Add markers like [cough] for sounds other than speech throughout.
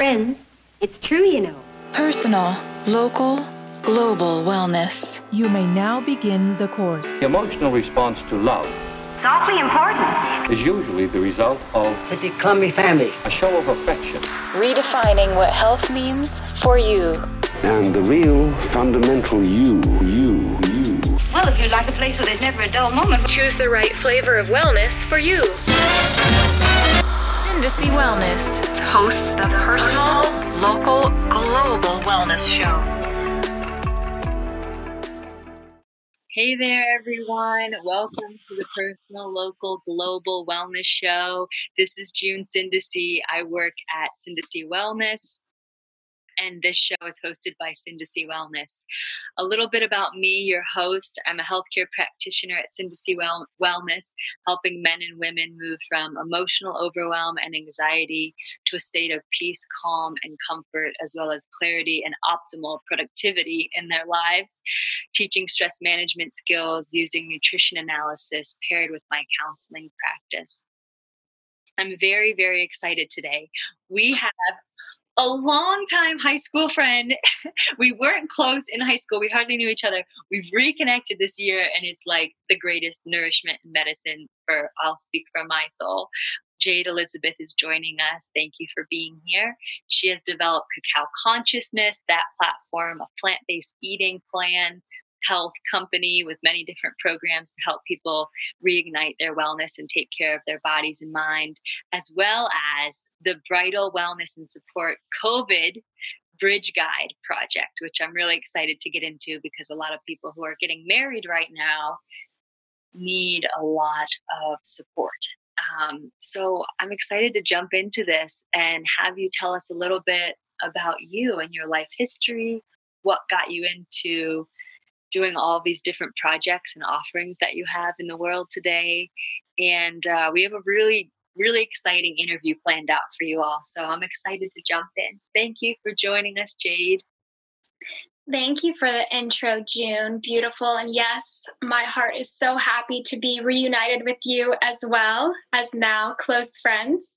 friends. It's true, you know. Personal, local, global wellness. You may now begin the course. The emotional response to love It's awfully important. is usually the result of Pretty crummy family. a show of affection. Redefining what health means for you. And the real fundamental you, you, you. Well, if you'd like a place where there's never a dull moment, Choose the right flavor of wellness for you. Sindacy Wellness hosts the personal, local, global wellness show. Hey there, everyone. Welcome to the Personal Local Global Wellness Show. This is June Sindacy. I work at Sindacy Wellness, and this show is hosted by Sindacy Wellness. A little bit about me, your host. I'm a healthcare practitioner at Sindacy well- Wellness, helping men and women move from emotional overwhelm and anxiety to a state of peace, calm, and comfort, as well as clarity and optimal productivity in their lives teaching stress management skills using nutrition analysis paired with my counseling practice. I'm very, very excited today. We have a long-time high school friend. [laughs] we weren't close in high school. We hardly knew each other. We've reconnected this year, and it's like the greatest nourishment and medicine for, I'll speak for my soul. Jade Elizabeth is joining us. Thank you for being here. She has developed Cacao Consciousness, that platform, a plant based eating plan, health company with many different programs to help people reignite their wellness and take care of their bodies and mind, as well as the Bridal Wellness and Support COVID Bridge Guide project, which I'm really excited to get into because a lot of people who are getting married right now need a lot of support. Um, so I'm excited to jump into this and have you tell us a little bit about you and your life history, what got you into doing all these different projects and offerings that you have in the world today. And uh, we have a really, really exciting interview planned out for you all. So I'm excited to jump in. Thank you for joining us, Jade. Thank you for the intro, June. Beautiful. And yes, my heart is so happy to be reunited with you as well as now close friends.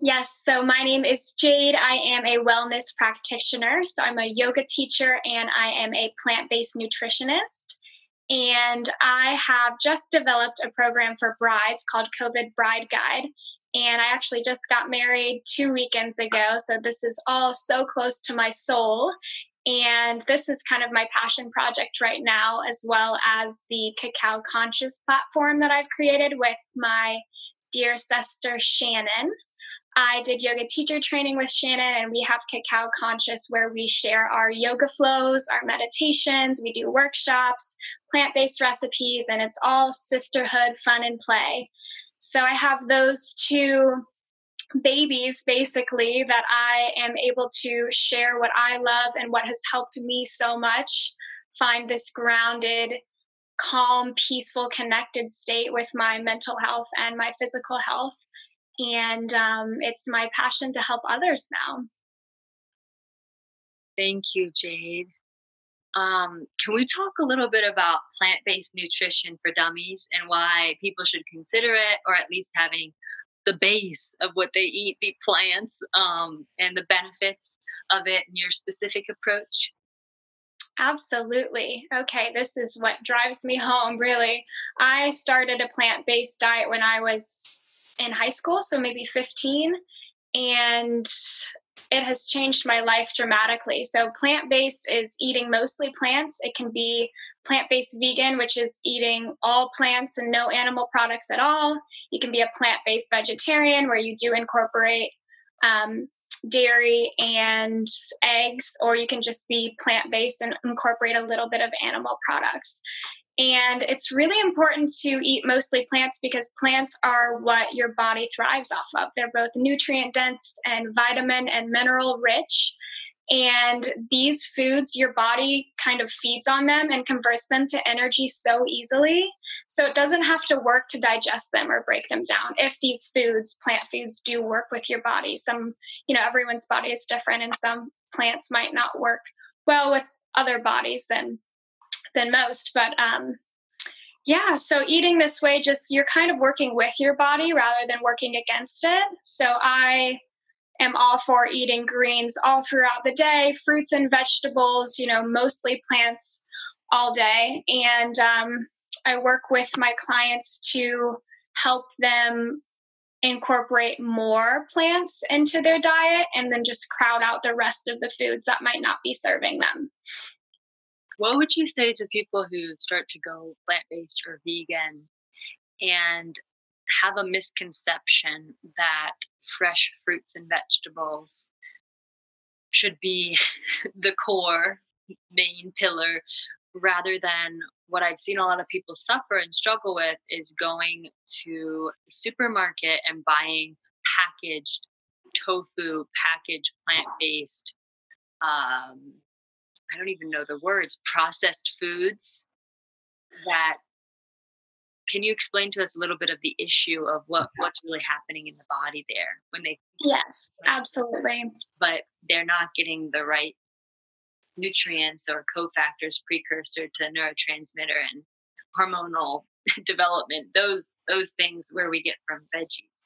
Yes, so my name is Jade. I am a wellness practitioner. So I'm a yoga teacher and I am a plant based nutritionist. And I have just developed a program for brides called COVID Bride Guide. And I actually just got married two weekends ago. So this is all so close to my soul. And this is kind of my passion project right now, as well as the Cacao Conscious platform that I've created with my dear sister Shannon. I did yoga teacher training with Shannon, and we have Cacao Conscious where we share our yoga flows, our meditations, we do workshops, plant based recipes, and it's all sisterhood, fun, and play. So I have those two babies basically that I am able to share what I love and what has helped me so much find this grounded, calm, peaceful, connected state with my mental health and my physical health. And um, it's my passion to help others now. Thank you, Jade. Um, can we talk a little bit about plant based nutrition for dummies and why people should consider it, or at least having the base of what they eat be plants um, and the benefits of it and your specific approach? Absolutely. Okay, this is what drives me home, really. I started a plant based diet when I was in high school, so maybe 15, and it has changed my life dramatically. So, plant based is eating mostly plants. It can be plant based vegan, which is eating all plants and no animal products at all. You can be a plant based vegetarian, where you do incorporate um, dairy and eggs, or you can just be plant based and incorporate a little bit of animal products. And it's really important to eat mostly plants because plants are what your body thrives off of. They're both nutrient dense and vitamin and mineral rich. And these foods, your body kind of feeds on them and converts them to energy so easily. So it doesn't have to work to digest them or break them down. If these foods, plant foods, do work with your body, some, you know, everyone's body is different, and some plants might not work well with other bodies than than most. But um, yeah, so eating this way, just you're kind of working with your body rather than working against it. So I am all for eating greens all throughout the day, fruits and vegetables, you know, mostly plants all day. And um, I work with my clients to help them incorporate more plants into their diet and then just crowd out the rest of the foods that might not be serving them. What would you say to people who start to go plant based or vegan and have a misconception that fresh fruits and vegetables should be [laughs] the core main pillar rather than what I've seen a lot of people suffer and struggle with is going to the supermarket and buying packaged tofu, packaged plant based, um, I don't even know the words, processed foods that can you explain to us a little bit of the issue of what what's really happening in the body there when they yes absolutely. But they're not getting the right nutrients or cofactors precursor to neurotransmitter and hormonal [laughs] development those those things where we get from veggies.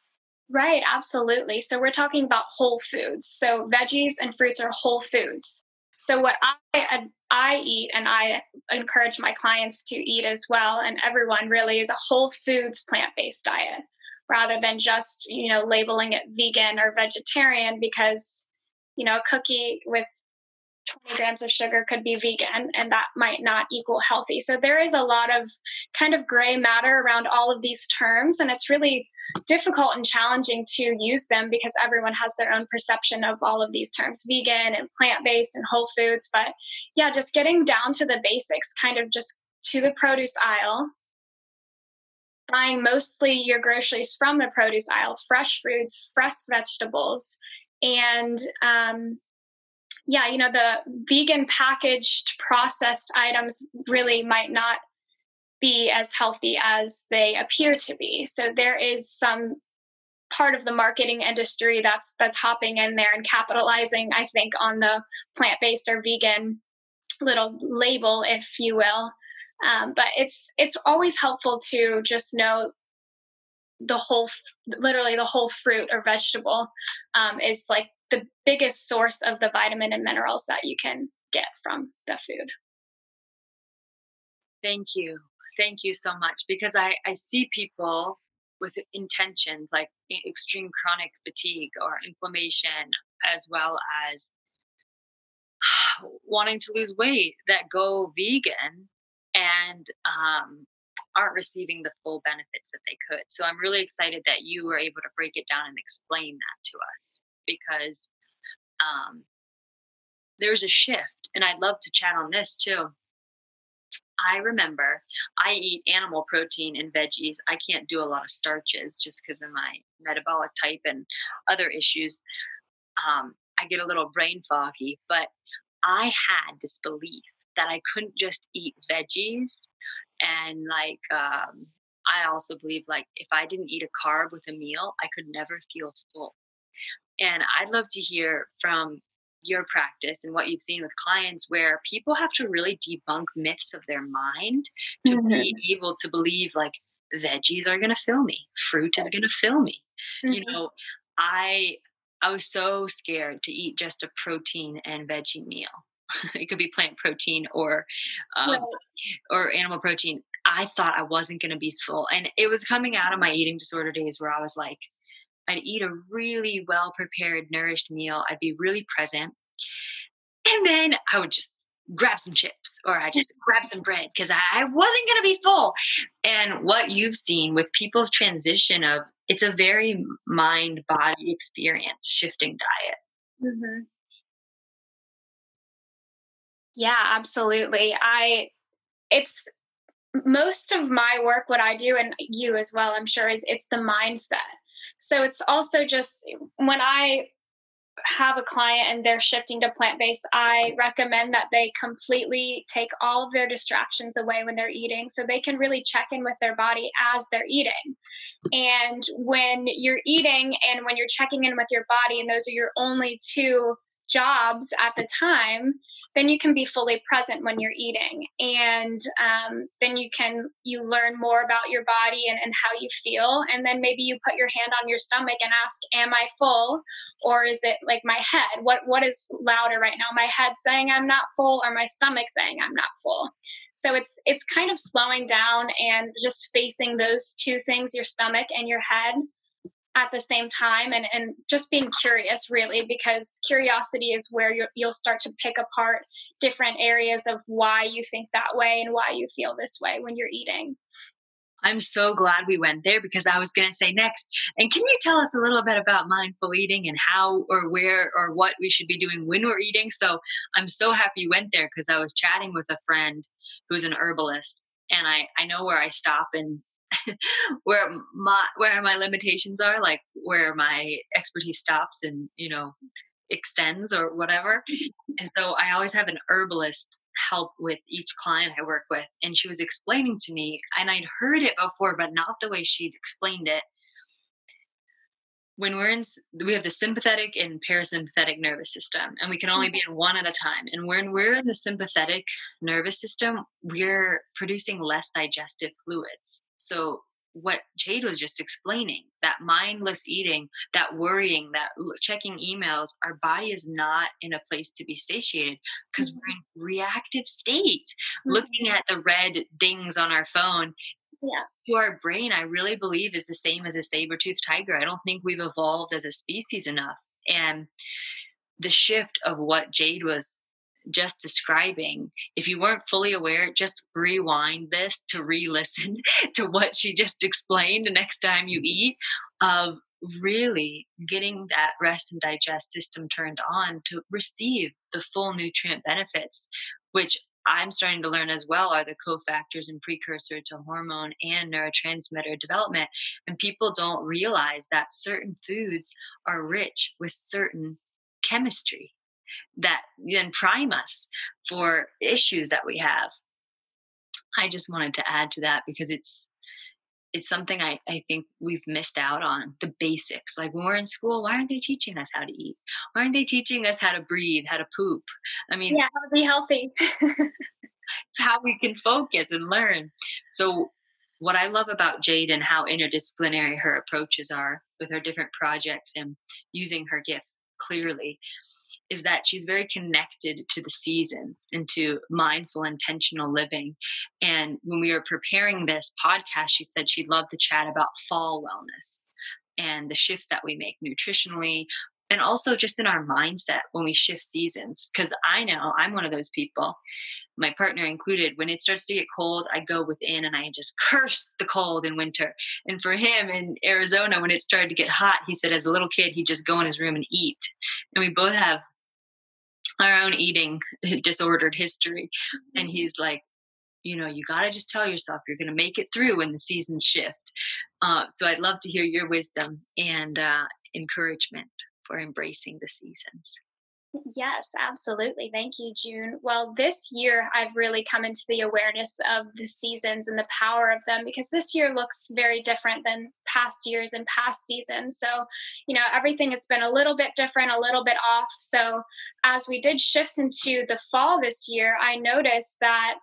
Right absolutely. So we're talking about whole foods. So veggies and fruits are whole foods so what i i eat and i encourage my clients to eat as well and everyone really is a whole foods plant-based diet rather than just you know labeling it vegan or vegetarian because you know a cookie with 20 grams of sugar could be vegan and that might not equal healthy. So there is a lot of kind of gray matter around all of these terms and it's really difficult and challenging to use them because everyone has their own perception of all of these terms vegan and plant-based and whole foods. But yeah just getting down to the basics kind of just to the produce aisle buying mostly your groceries from the produce aisle fresh fruits fresh vegetables and um, yeah, you know, the vegan packaged processed items really might not be as healthy as they appear to be. So there is some part of the marketing industry that's that's hopping in there and capitalizing, I think, on the plant-based or vegan little label, if you will. Um, but it's it's always helpful to just know the whole literally the whole fruit or vegetable um, is like the biggest source of the vitamin and minerals that you can get from the food. Thank you. Thank you so much because I, I see people with intentions like extreme chronic fatigue or inflammation, as well as [sighs] wanting to lose weight that go vegan and um, aren't receiving the full benefits that they could. So I'm really excited that you were able to break it down and explain that to us because um, there's a shift, and I'd love to chat on this too. I remember I eat animal protein and veggies. I can't do a lot of starches just because of my metabolic type and other issues. Um, I get a little brain foggy, but I had this belief that I couldn't just eat veggies and like um, I also believe like if I didn't eat a carb with a meal, I could never feel full. And I'd love to hear from your practice and what you've seen with clients where people have to really debunk myths of their mind to mm-hmm. be able to believe like veggies are going to fill me fruit is going to fill me mm-hmm. you know i i was so scared to eat just a protein and veggie meal [laughs] it could be plant protein or um, right. or animal protein i thought i wasn't going to be full and it was coming out of my eating disorder days where i was like I'd eat a really well prepared, nourished meal. I'd be really present. And then I would just grab some chips or I just [laughs] grab some bread because I wasn't going to be full. And what you've seen with people's transition of it's a very mind body experience shifting diet. Mm-hmm. Yeah, absolutely. I, it's most of my work, what I do, and you as well, I'm sure, is it's the mindset. So it's also just when I have a client and they're shifting to plant based, I recommend that they completely take all of their distractions away when they're eating so they can really check in with their body as they're eating. And when you're eating and when you're checking in with your body, and those are your only two jobs at the time then you can be fully present when you're eating. And um, then you can you learn more about your body and, and how you feel. And then maybe you put your hand on your stomach and ask am i full? Or is it like my head? What what is louder right now? My head saying i'm not full or my stomach saying i'm not full? So it's it's kind of slowing down and just facing those two things your stomach and your head at the same time and, and just being curious really because curiosity is where you will start to pick apart different areas of why you think that way and why you feel this way when you're eating. I'm so glad we went there because i was going to say next and can you tell us a little bit about mindful eating and how or where or what we should be doing when we're eating? So i'm so happy you went there because i was chatting with a friend who's an herbalist and I, I know where I stop and [laughs] where my where my limitations are like where my expertise stops and you know extends or whatever. Mm-hmm. And so i always have an herbalist help with each client i work with and she was explaining to me and i'd heard it before but not the way she'd explained it. When we're in we have the sympathetic and parasympathetic nervous system and we can only be mm-hmm. in one at a time. And when we're in the sympathetic nervous system we're producing less digestive fluids so what Jade was just explaining that mindless eating, that worrying, that checking emails, our body is not in a place to be satiated because mm-hmm. we're in reactive state. Mm-hmm. Looking at the red dings on our phone yeah. to our brain, I really believe is the same as a saber-toothed tiger. I don't think we've evolved as a species enough. And the shift of what Jade was just describing, if you weren't fully aware, just rewind this to re listen [laughs] to what she just explained the next time you mm-hmm. eat of really getting that rest and digest system turned on to receive the full nutrient benefits, which I'm starting to learn as well are the cofactors and precursor to hormone and neurotransmitter development. And people don't realize that certain foods are rich with certain chemistry that then prime us for issues that we have. I just wanted to add to that because it's it's something I, I think we've missed out on the basics. Like when we're in school, why aren't they teaching us how to eat? Why aren't they teaching us how to breathe, how to poop? I mean, yeah, how to be healthy. [laughs] it's how we can focus and learn. So, what I love about Jade and how interdisciplinary her approaches are with her different projects and using her gifts clearly is that she's very connected to the seasons and to mindful, intentional living. And when we were preparing this podcast, she said she'd love to chat about fall wellness and the shifts that we make nutritionally, and also just in our mindset when we shift seasons. Because I know I'm one of those people, my partner included, when it starts to get cold, I go within and I just curse the cold in winter. And for him in Arizona, when it started to get hot, he said as a little kid, he'd just go in his room and eat. And we both have our own eating [laughs] disordered history. And mm-hmm. he's like, you know, you got to just tell yourself you're going to make it through when the seasons shift. Uh, so I'd love to hear your wisdom and uh, encouragement for embracing the seasons. Yes, absolutely. Thank you, June. Well, this year I've really come into the awareness of the seasons and the power of them because this year looks very different than past years and past seasons. So, you know, everything has been a little bit different, a little bit off. So, as we did shift into the fall this year, I noticed that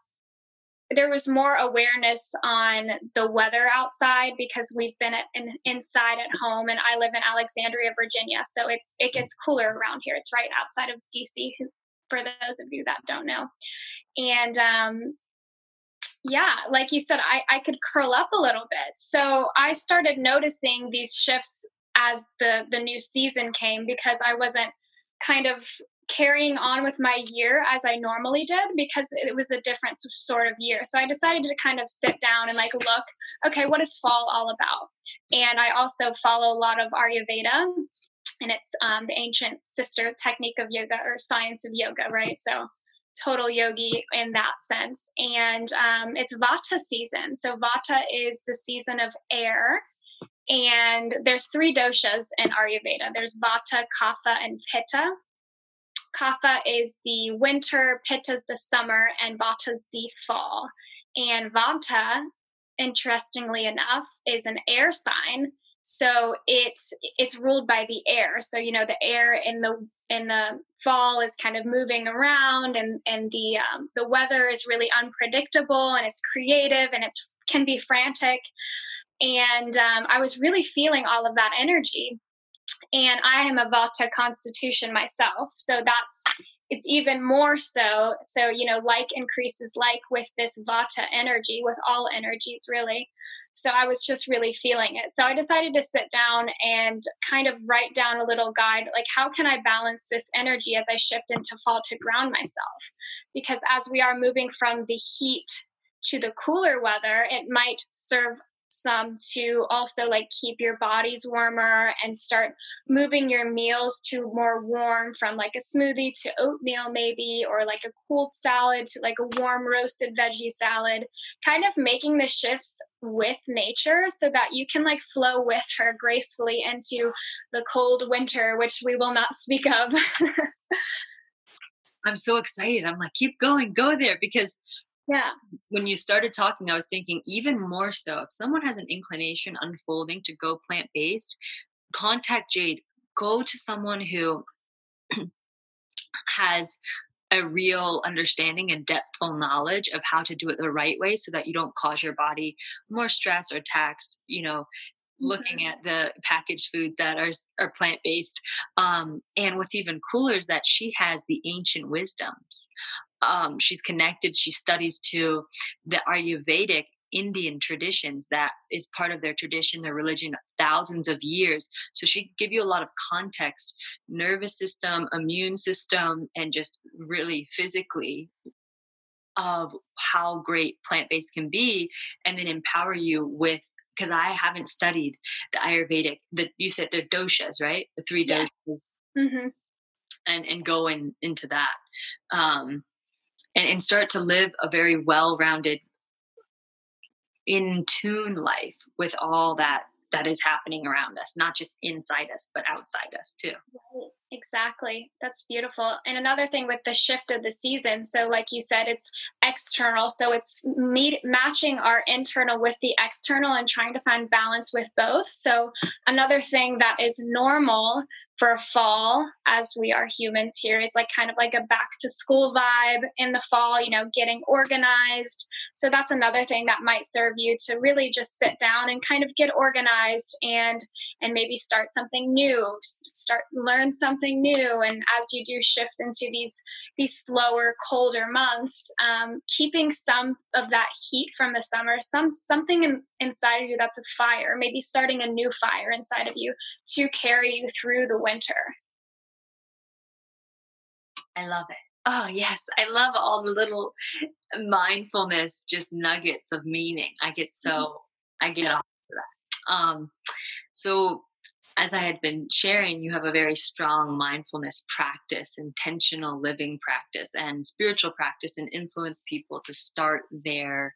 there was more awareness on the weather outside because we've been at, in, inside at home and I live in Alexandria, Virginia. So it, it gets cooler around here. It's right outside of DC, for those of you that don't know. And um, yeah, like you said, I, I could curl up a little bit. So I started noticing these shifts as the, the new season came because I wasn't kind of carrying on with my year as I normally did because it was a different sort of year. So I decided to kind of sit down and like look, okay, what is fall all about? And I also follow a lot of Ayurveda and it's um, the ancient sister technique of yoga or science of yoga, right? So total yogi in that sense. And um, it's Vata season. So Vata is the season of air. And there's three doshas in Ayurveda. There's Vata, Kapha, and Pitta Kapha is the winter, Pitta's the summer, and Vata's the fall. And Vata, interestingly enough, is an air sign. So it's it's ruled by the air. So you know the air in the in the fall is kind of moving around and and the um, the weather is really unpredictable and it's creative and it's can be frantic and um, i was really feeling all of that energy and i am a vata constitution myself. So that's it's even more so so you know like increases like with this vata energy with all energies really. So i was just really feeling it. So i decided to sit down and kind of write down a little guide like how can i balance this energy as i shift into fall to ground myself? Because as we are moving from the heat to the cooler weather it might serve some to also like keep your bodies warmer and start moving your meals to more warm from like a smoothie to oatmeal maybe or like a cooled salad to like a warm roasted veggie salad kind of making the shifts with nature so that you can like flow with her gracefully into the cold winter which we will not speak of. [laughs] I'm so excited. I'm like, keep going, go there. Because yeah. When you started talking, I was thinking even more so if someone has an inclination unfolding to go plant based, contact Jade. Go to someone who [clears throat] has a real understanding and depthful knowledge of how to do it the right way so that you don't cause your body more stress or tax, you know, looking mm-hmm. at the packaged foods that are are plant based. Um, and what's even cooler is that she has the ancient wisdoms um, she's connected she studies to the ayurvedic indian traditions that is part of their tradition their religion thousands of years so she give you a lot of context nervous system immune system and just really physically of how great plant-based can be and then empower you with because i haven't studied the ayurvedic that you said they're doshas right the three yes. doshas mm-hmm. and and go in, into that um and, and start to live a very well-rounded in tune life with all that that is happening around us not just inside us but outside us too right. Exactly. That's beautiful. And another thing with the shift of the season, so like you said, it's external. So it's meet, matching our internal with the external and trying to find balance with both. So another thing that is normal for fall as we are humans here is like kind of like a back to school vibe in the fall, you know, getting organized. So that's another thing that might serve you to really just sit down and kind of get organized and and maybe start something new, start learn something new and as you do shift into these these slower colder months um, keeping some of that heat from the summer some something in, inside of you that's a fire maybe starting a new fire inside of you to carry you through the winter i love it oh yes i love all the little mindfulness just nuggets of meaning i get so mm-hmm. i get off to that um so as I had been sharing, you have a very strong mindfulness practice, intentional living practice, and spiritual practice, and influence people to start their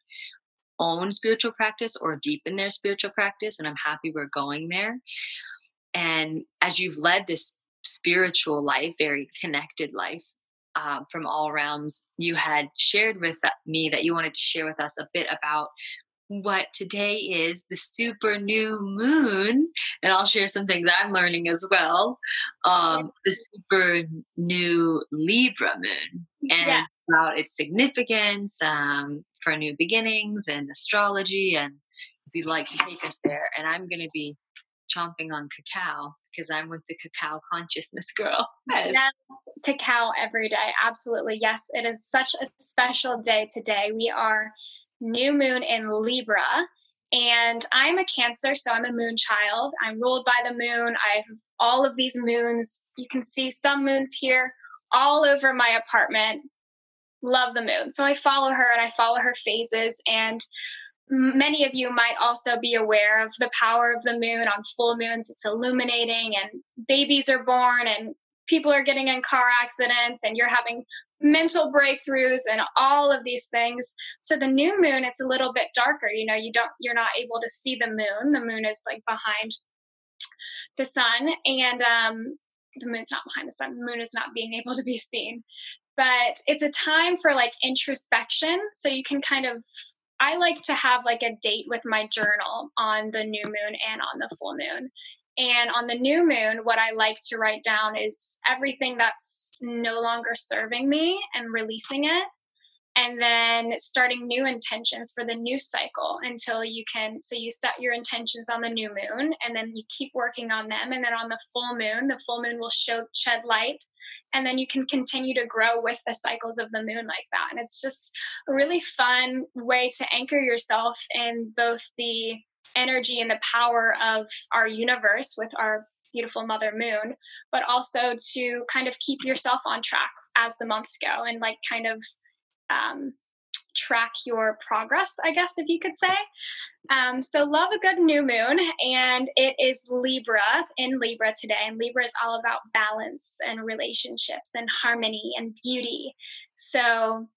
own spiritual practice or deepen their spiritual practice. And I'm happy we're going there. And as you've led this spiritual life, very connected life, um, from all realms, you had shared with me that you wanted to share with us a bit about what today is the super new moon and i'll share some things i'm learning as well um, the super new libra moon and yeah. about its significance um, for new beginnings and astrology and if you'd like to take us there and i'm going to be chomping on cacao because i'm with the cacao consciousness [laughs] girl yes cacao every day absolutely yes it is such a special day today we are new moon in Libra. And I'm a Cancer, so I'm a moon child. I'm ruled by the moon. I have all of these moons. You can see some moons here all over my apartment. Love the moon. So I follow her and I follow her phases. And many of you might also be aware of the power of the moon. On full moons. It's illuminating, and babies are born, and people are getting in car accidents, and you're having mental breakthroughs and all of these things. So the new moon it's a little bit darker. You know you don't you're not able to see the moon. The moon is like behind the sun and um the moon's not behind the sun. The moon is not being able to be seen. But it's a time for like introspection. So you can kind of I like to have like a date with my journal on the new moon and on the full moon. And on the new moon, what I like to write down is everything that's no longer serving me and releasing it. And then starting new intentions for the new cycle until you can. So you set your intentions on the new moon and then you keep working on them. And then on the full moon, the full moon will show, shed light. And then you can continue to grow with the cycles of the moon like that. And it's just a really fun way to anchor yourself in both the energy and the power of our universe with our beautiful mother moon but also to kind of keep yourself on track as the months go and like kind of um, track your progress i guess if you could say. Um, so love a good new moon and it is libra in libra today and libra is all about balance and relationships and harmony and beauty. So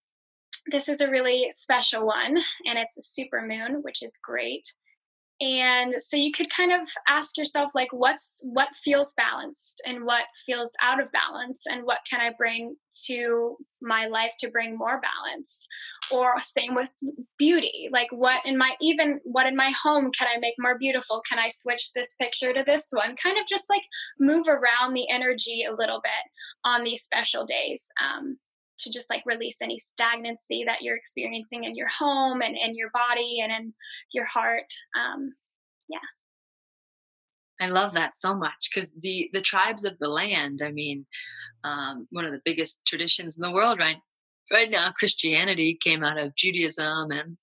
this is a really special one and it's a super moon which is great and so you could kind of ask yourself like what's what feels balanced and what feels out of balance and what can i bring to my life to bring more balance? Or same with beauty like what in my even what in my home can i make more beautiful? Can i switch this picture to this one? Kind of just like move around the energy a little bit on these special days. Um, to just like release any stagnancy that you're experiencing in your home and in your body and in your heart. Um, yeah. I love that so much because the the tribes of the land. I mean, um, one of the biggest traditions in the world right right now. Christianity came out of Judaism and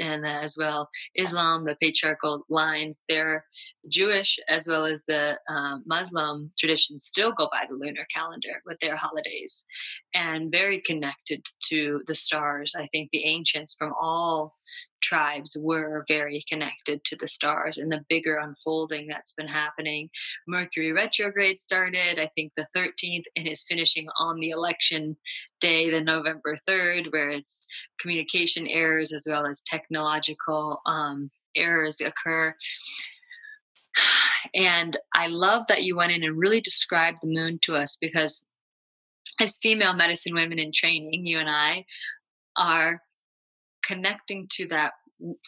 and as well Islam, the patriarchal lines. They're Jewish as well as the uh, Muslim traditions still go by the lunar calendar with their holidays, and very connected to the stars. I think the ancients from all tribes were very connected to the stars and the bigger unfolding that's been happening. Mercury retrograde started, I think, the 13th and is finishing on the election day, the November 3rd, where it's communication errors as well as technological um, errors occur. [sighs] And I love that you went in and really described the moon to us because as female medicine women in training, you and I are connecting to that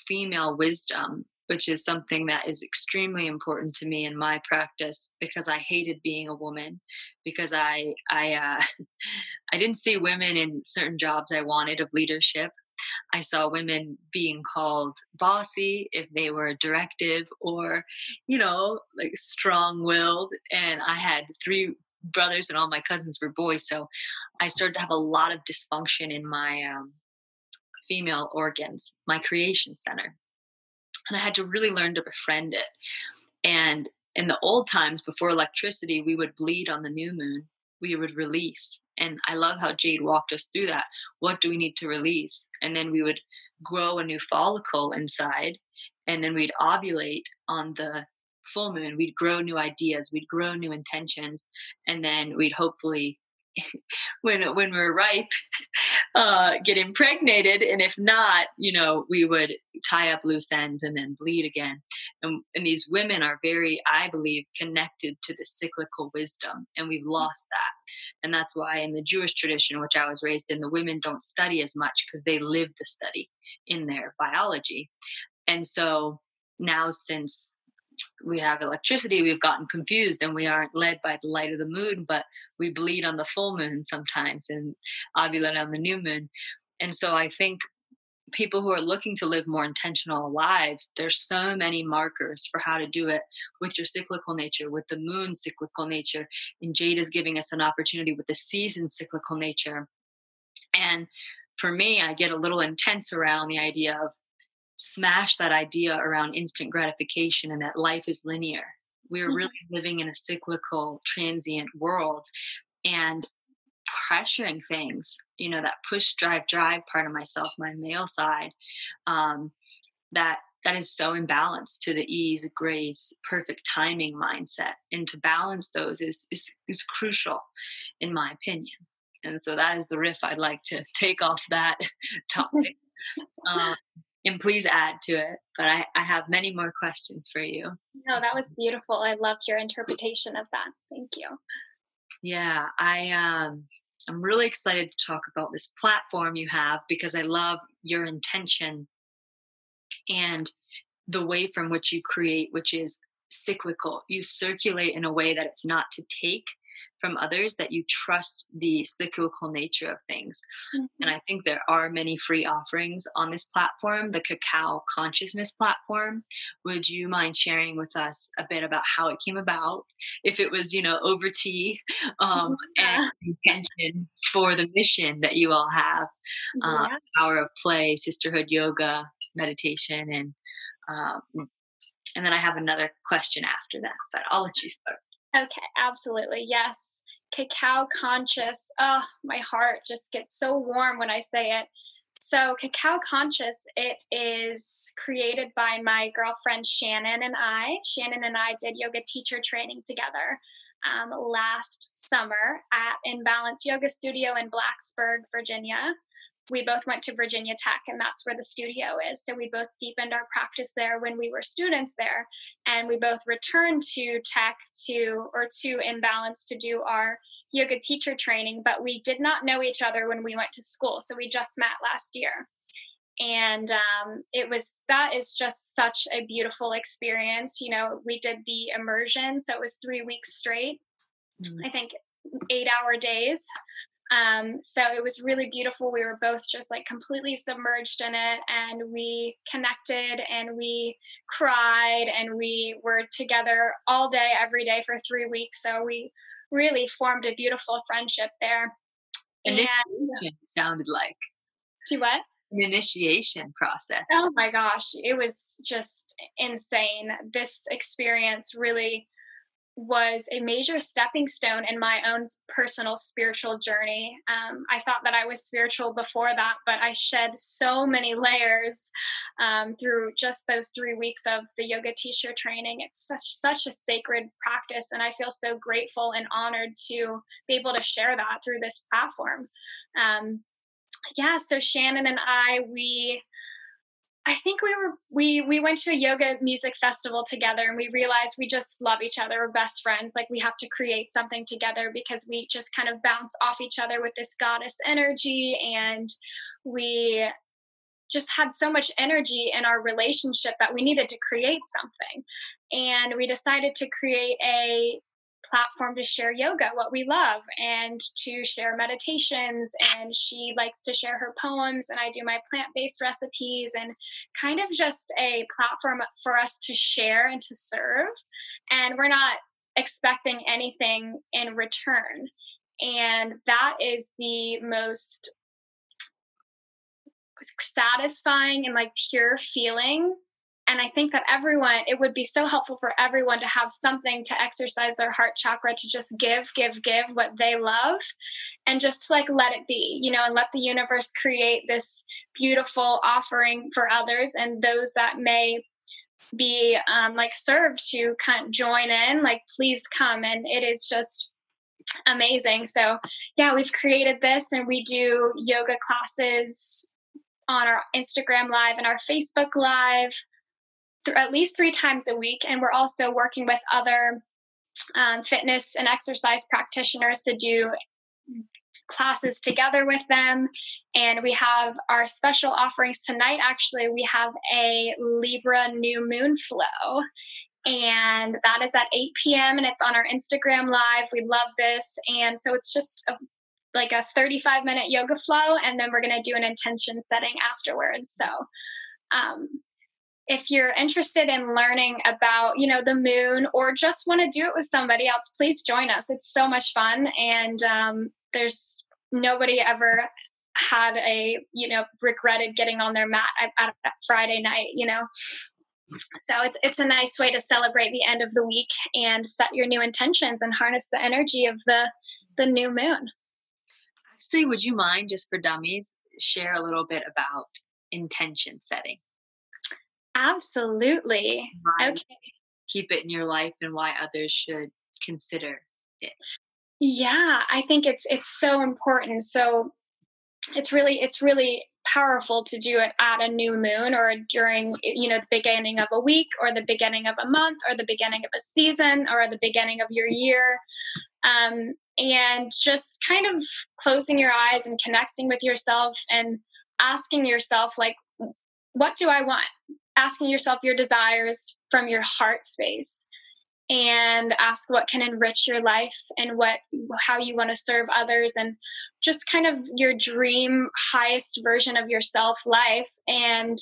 female wisdom which is something that is extremely important to me in my practice because I hated being a woman because I I uh, [laughs] I didn't see women in certain jobs I wanted of leadership. I saw women being called bossy if they were directive or you know like strong-willed and I had three brothers and all my cousins were boys so I started to have a lot of dysfunction in my um, female organs, my creation center. And I had to really learn to befriend it. And in the old times, before electricity, we would bleed on the new moon, we would release. And I love how Jade walked us through that. What do we need to release? And then we would grow a new follicle inside, and then we'd ovulate on the full moon. We'd grow new ideas, we'd grow new intentions, and then we'd hopefully [laughs] when when we're ripe [laughs] uh, get impregnated and if not you know we would tie up loose ends and then bleed again. And, and these women are very i believe connected to the cyclical wisdom and we've lost that. And that's why in the jewish tradition which i was raised in the women don't study as much because they live the study in their biology. And so now since we have electricity, we've gotten confused and we aren't led by the light of the moon, but we bleed on the full moon sometimes and ovulate on the new moon. And so I think people who are looking to live more intentional lives, there's so many markers for how to do it with your cyclical nature, with the moon cyclical nature. And Jade is giving us an opportunity with the season cyclical nature. And for me, I get a little intense around the idea of smash that idea around instant gratification and that life is linear. We're mm-hmm. really living in a cyclical, transient world and pressuring things, you know, that push, drive, drive part of myself, my male side, um, that that is so imbalanced to the ease, grace, perfect timing mindset. And to balance those is, is, is crucial, in my opinion. And so that is the riff I'd like to [laughs] take off that [laughs] topic. [laughs] um, and please add to it. But I, I have many more questions for you. No, that was beautiful. I loved your interpretation of that. Thank you. Yeah, I um I'm really excited to talk about this platform you have because I love your intention and the way from which you create, which is cyclical. You circulate in a way that it's not to take from others, that you trust the cyclical nature of things. Mm-hmm. And I think there are many free offerings on this platform, the Cacao Consciousness platform. Would you mind sharing with us a bit about how it came about? If it was, you know, over tea [laughs] um, yeah. and intention for the mission that you all have uh, yeah. power of play, sisterhood yoga, meditation, and um, and then I have another question after that, but I'll let you start. Okay, absolutely. Yes. Cacao conscious. Oh, my heart just gets so warm when I say it. So, Cacao Conscious, it is created by my girlfriend Shannon and I. Shannon and I did yoga teacher training together um, last summer at Imbalance Yoga Studio in Blacksburg, Virginia we both went to Virginia Tech, and that's where the studio is. So we both deepened our practice there when we were students there, and we both returned to Tech to or to Imbalance to do our yoga teacher training. But we did not know each other when we went to school, so we just met last year. And um, it was that is just such a beautiful experience. You know, we did the immersion, so it was three weeks straight. Mm. I think eight hour days um, so it was really beautiful. We were both just like completely submerged in it and we connected and we cried and we were together all day, every day for three weeks. So we really formed a beautiful friendship there. And and, sounded like. To what? An initiation process. Oh my gosh, it was just insane. This experience really was a major stepping stone in my own personal spiritual journey. Um, I thought that I was spiritual before that, but I shed so many layers um, through just those three weeks of the yoga teacher training. It's such such a sacred practice, and I feel so grateful and honored to be able to share that through this platform. Um, yeah, so Shannon and I, we I think we were we we went to a yoga music festival together and we realized we just love each other. We're best friends. Like we have to create something together because we just kind of bounce off each other with this goddess energy and we just had so much energy in our relationship that we needed to create something. And we decided to create a platform to share yoga, what we love, and to share meditations. And she likes to share her poems, and I do my plant based recipes, and kind of just a platform for us to share and to serve. And we're not expecting anything in return. And that is the most satisfying and like pure feeling and i think that everyone it would be so helpful for everyone to have something to exercise their heart chakra to just give give give what they love and just to like let it be you know and let the universe create this beautiful offering for others and those that may be um, like served to kind of join in like please come. And it is just amazing. So yeah we've created this and we do yoga classes on our instagram live and our facebook live th- at least three times a week. And we're also working with other um, fitness and exercise practitioners to do classes together with them. And we have our special offerings tonight. Actually, we have a Libra new moon flow. And that is at 8 p.m. and it's on our Instagram live. We love this. And so it's just a, like a 35 minute yoga flow. And then we're going to do an intention setting afterwards. So um, if you're interested in learning about you know the moon or just want to do it with somebody else please join us. It's so much fun and um, there's nobody ever had a you know regretted getting on their mat at, at friday night you know? So it's it's a nice way to celebrate the end of the week and set your new intentions and harness the energy of the the new moon. Actually would you mind just for dummies share a little bit about intention setting Absolutely. Why okay. Keep it in your life and why others should consider it. Yeah, I think it's it's so important. So it's really it's really powerful to do it at a new moon or during you know the beginning of a week or the beginning of a month or the beginning of a season or the beginning of your year um, and just kind of closing your eyes and connecting with yourself and asking yourself like what do i want asking yourself your desires from your heart space and ask what can enrich your life and what how you want to serve others and just kind of your dream highest version of yourself life and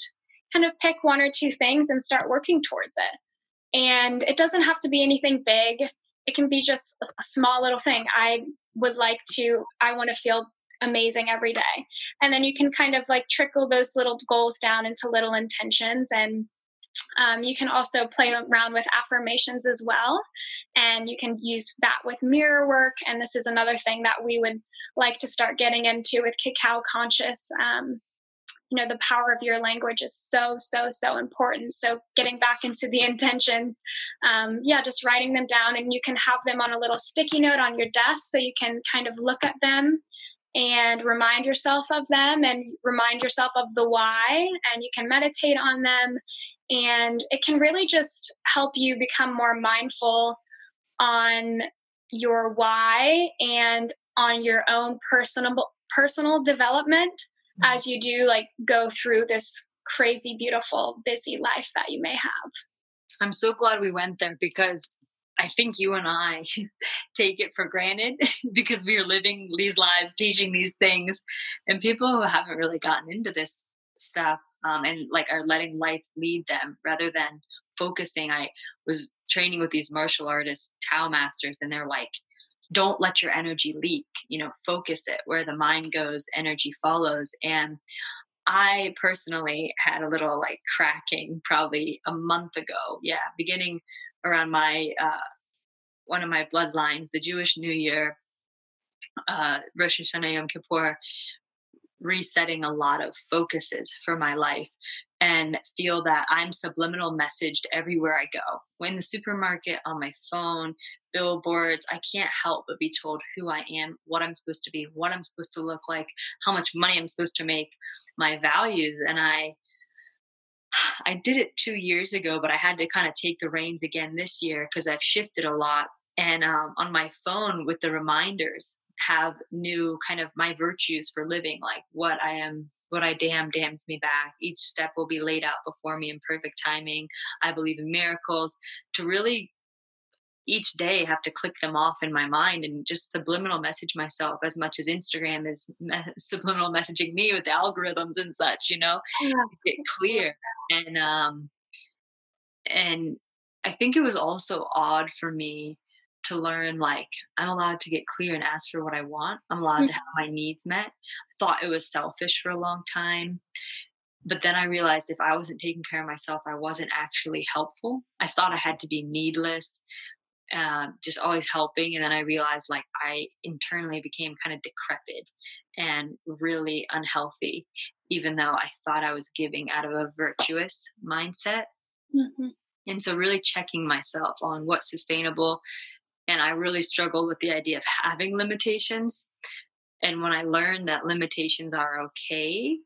kind of pick one or two things and start working towards it. And it doesn't have to be anything big. It can be just a small little thing. I would like to i want to feel amazing every day and then you can kind of like trickle those little goals down into little intentions and um, you can also play around with affirmations as well. And you can use that with mirror work. And this is another thing that we would like to start getting into with Cacao Conscious. Um, you know, the power of your language is so, so, so important. So, getting back into the intentions, um, yeah, just writing them down. And you can have them on a little sticky note on your desk so you can kind of look at them and remind yourself of them and remind yourself of the why and you can meditate on them and it can really just help you become more mindful on your why and on your own personal personal development mm-hmm. as you do like go through this crazy beautiful busy life that you may have i'm so glad we went there because I think you and I [laughs] take it for granted [laughs] because we are living these lives, teaching these things, and people who haven't really gotten into this stuff um, and like are letting life lead them rather than focusing. I was training with these martial artists, Tao masters, and they're like, don't let your energy leak, you know, focus it where the mind goes, energy follows. And I personally had a little like cracking probably a month ago. Yeah, beginning around my uh, one of my bloodlines, the Jewish New Year, uh, Rosh Hashanah Yom Kippur, resetting a lot of focuses for my life and feel that I'm subliminal messaged everywhere I go. In the supermarket, on my phone, billboards, I can't help but be told who I am, what I'm supposed to be, what I'm supposed to look like, how much money I'm supposed to make, my values. And I [sighs] I did it two years ago, but I had to kind of take the reins again this year because I've shifted a lot. And um, on my phone with the reminders, have new kind of my virtues for living, like what I am, what I damn damns me back. Each step will be laid out before me in perfect timing. I believe in miracles. To really each day have to click them off in my mind and just subliminal message myself as much as Instagram is me- [laughs] subliminal messaging me with the algorithms and such, you know, yeah. get clear. And, um, and I think it was also odd for me to learn like I'm allowed to get clear and ask for what I want. I'm allowed mm-hmm. to have my needs met. I thought it was selfish for a long time. But then I realized if I wasn't taking care of myself, I wasn't actually helpful. I thought I had to be needless, uh, just always helping. And then I realized like I internally became kind of decrepit and really unhealthy, even though I thought I was giving out of a virtuous mindset. Mm-hmm. And so, really checking myself on what's sustainable and I really struggled with the idea of [laughs] having limitations. And when I learned that limitations are okay,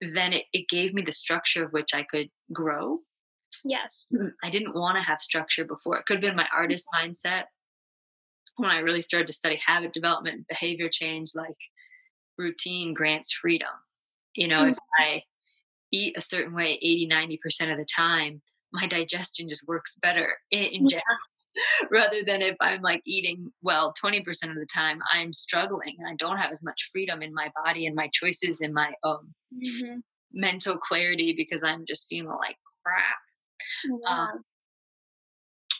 then it, it gave me the structure of which I could grow. Yes. I didn't want to have structure before. It could have been my artist mindset when I really started to study habit development, behavior change, like routine grants freedom. You know, mm-hmm. if I eat a certain way 80, 90% of the time, my digestion just works better in, in general [laughs] rather than if I'm like eating well 20% of the time, I'm struggling and I don't have as much freedom in my body and my choices and my own mm-hmm. mental clarity because I'm just feeling like crap. Um,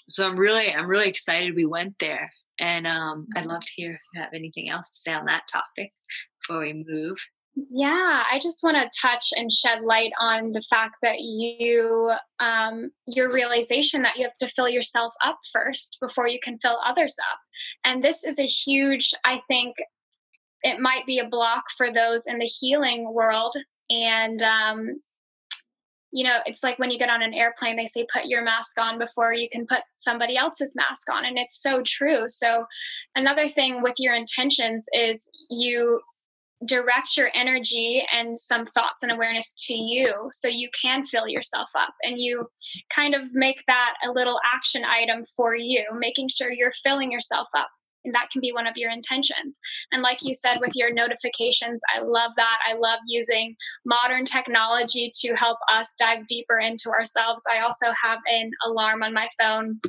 so I'm really, I'm really excited we went there. And um, I'd love to hear if you have anything else to say on that topic before we move. Yeah, I just want to touch and shed light on the fact that you, um, your realization that you have to fill yourself up first before you can fill others up. And this is a huge, I think, it might be a block for those in the healing world. And, um, you know, it's like when you get on an airplane, they say put your mask on before you can put somebody else's mask on. And it's so true. So, another thing with your intentions is you direct your energy and some thoughts and awareness to you so you can fill yourself up and you kind of make that a little action item for you making sure you're filling yourself up and that can be one of your intentions and like you said with your notifications i love that i love using modern technology to help us dive deeper into ourselves i also have an alarm on my phone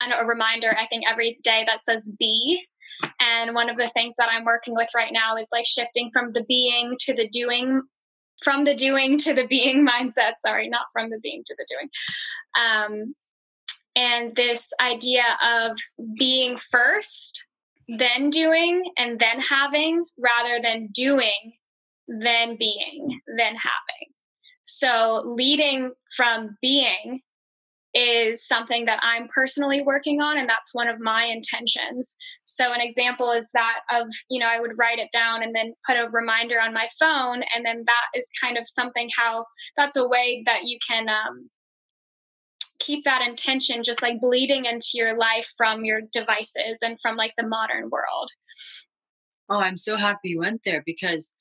and a reminder, I think, every day that says be. And one of the things that I'm working with right now is like shifting from the being to the doing, from the doing to the being [laughs] mindset. Sorry, not from the being to the doing. Um, and this idea of being first, then doing, and then having, rather than doing, then being, then having. So leading from being is something that I'm personally working on, and that's one of my intentions. So, an example is that of, you know, I would write it down and then put a reminder on my phone, and then that is kind of something how that's a way that you can um, keep that intention just like bleeding into your life from your devices and from like the modern world. Oh, I'm so happy you went there because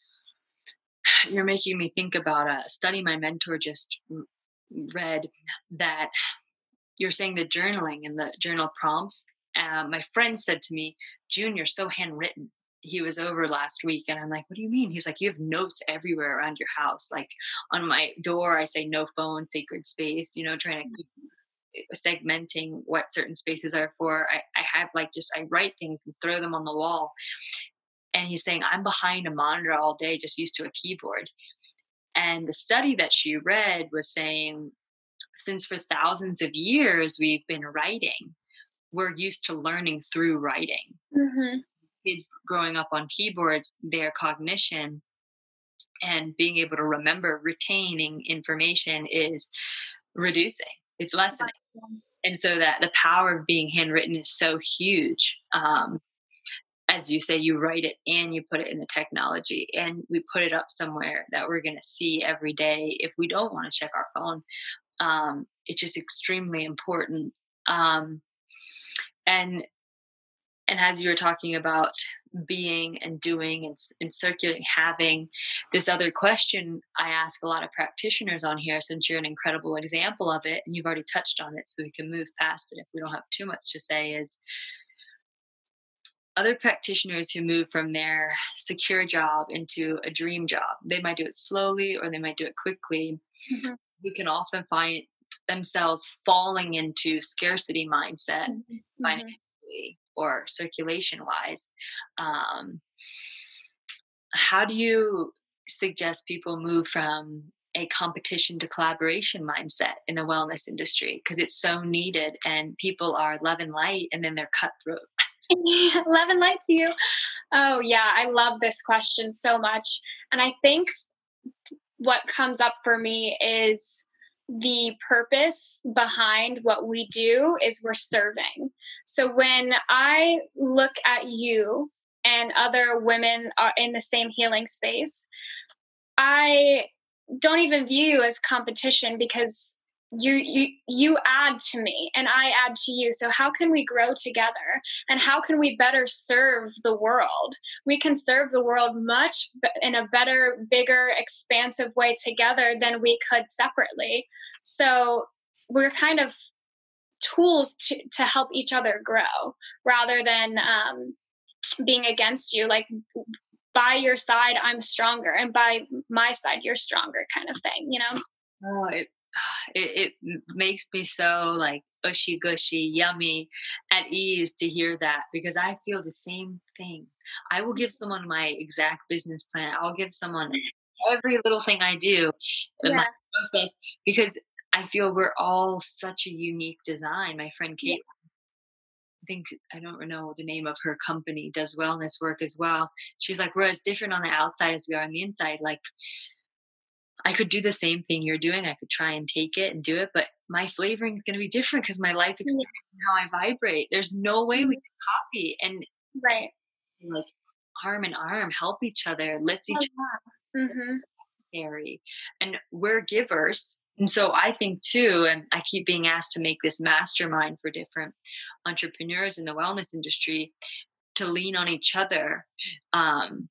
you're making me think about a study my mentor just read that you're saying the journaling and the journal prompts. Uh, my friend said to me, June, you're so handwritten. He was over last week, and I'm like, What do you mean? He's like, You have notes everywhere around your house. Like on my door, I say no phone, sacred space, you know, trying to keep uh, segmenting what certain spaces are for. I, I have like just, I write things and throw them on the wall. And he's saying, I'm behind a monitor all day, just used to a keyboard. And the study that she read was saying since for thousands of years we've been writing, we're used to learning through writing. Mm-hmm. Kids growing up on keyboards, their cognition and being able to remember, retaining information is reducing, it's lessening. And so that the power of being handwritten is so huge. Um, as you say, you write it and you put it in the technology and we put it up somewhere that we're going to see every day if we don't want to check our phone um, it's just extremely important um, and and as you were talking about being and doing and, and circulating having this other question i ask a lot of practitioners on here since you're an incredible example of it and you've already touched on it so we can move past it if we don't have too much to say is other practitioners who move from their secure job into a dream job they might do it slowly or they might do it quickly mm-hmm can often find themselves falling into scarcity mindset mm-hmm. mm-hmm. financially or circulation wise. Um, how do you suggest people move from a competition to collaboration mindset in the wellness industry? Because it's so needed and people are love and light and then they're cutthroat. [laughs] Love and light to you. Oh yeah i love this question so much. And i think what comes up for me is the purpose behind what we do is we're serving. So when I look at you and other women are in the same healing space, I don't even view as competition because you you you add to me and i add to you. So how can we grow together? And how can we better serve the world? We can serve the world much in a better bigger expansive way together than we could separately. So we're kind of tools to to help each other grow rather than um, being against you like by your side i'm stronger and by my side you're stronger kind of thing you know? Oh it [sighs] it, it makes me so like ushy gushy, yummy, at ease to hear that because I feel the same thing. I will give someone my exact business plan. I'll give someone mm. every little thing I do in yeah. my process because I feel we're all such a unique design. My friend Kate. I think I don't know the name of her company, does wellness work as well. She's like, we're as different on the outside as we are on the inside. Like I could do the same thing you're doing. I could try and take it and do it, but my flavoring is going to be different because my life experience how I vibrate. There's no way we mm-hmm. can copy and right like arm in arm help each other, lift each oh, other. Mm-hmm. Necessary, and we're givers. And so I think too, and I keep being asked to make this mastermind for different entrepreneurs in the wellness industry to lean on each other. Um,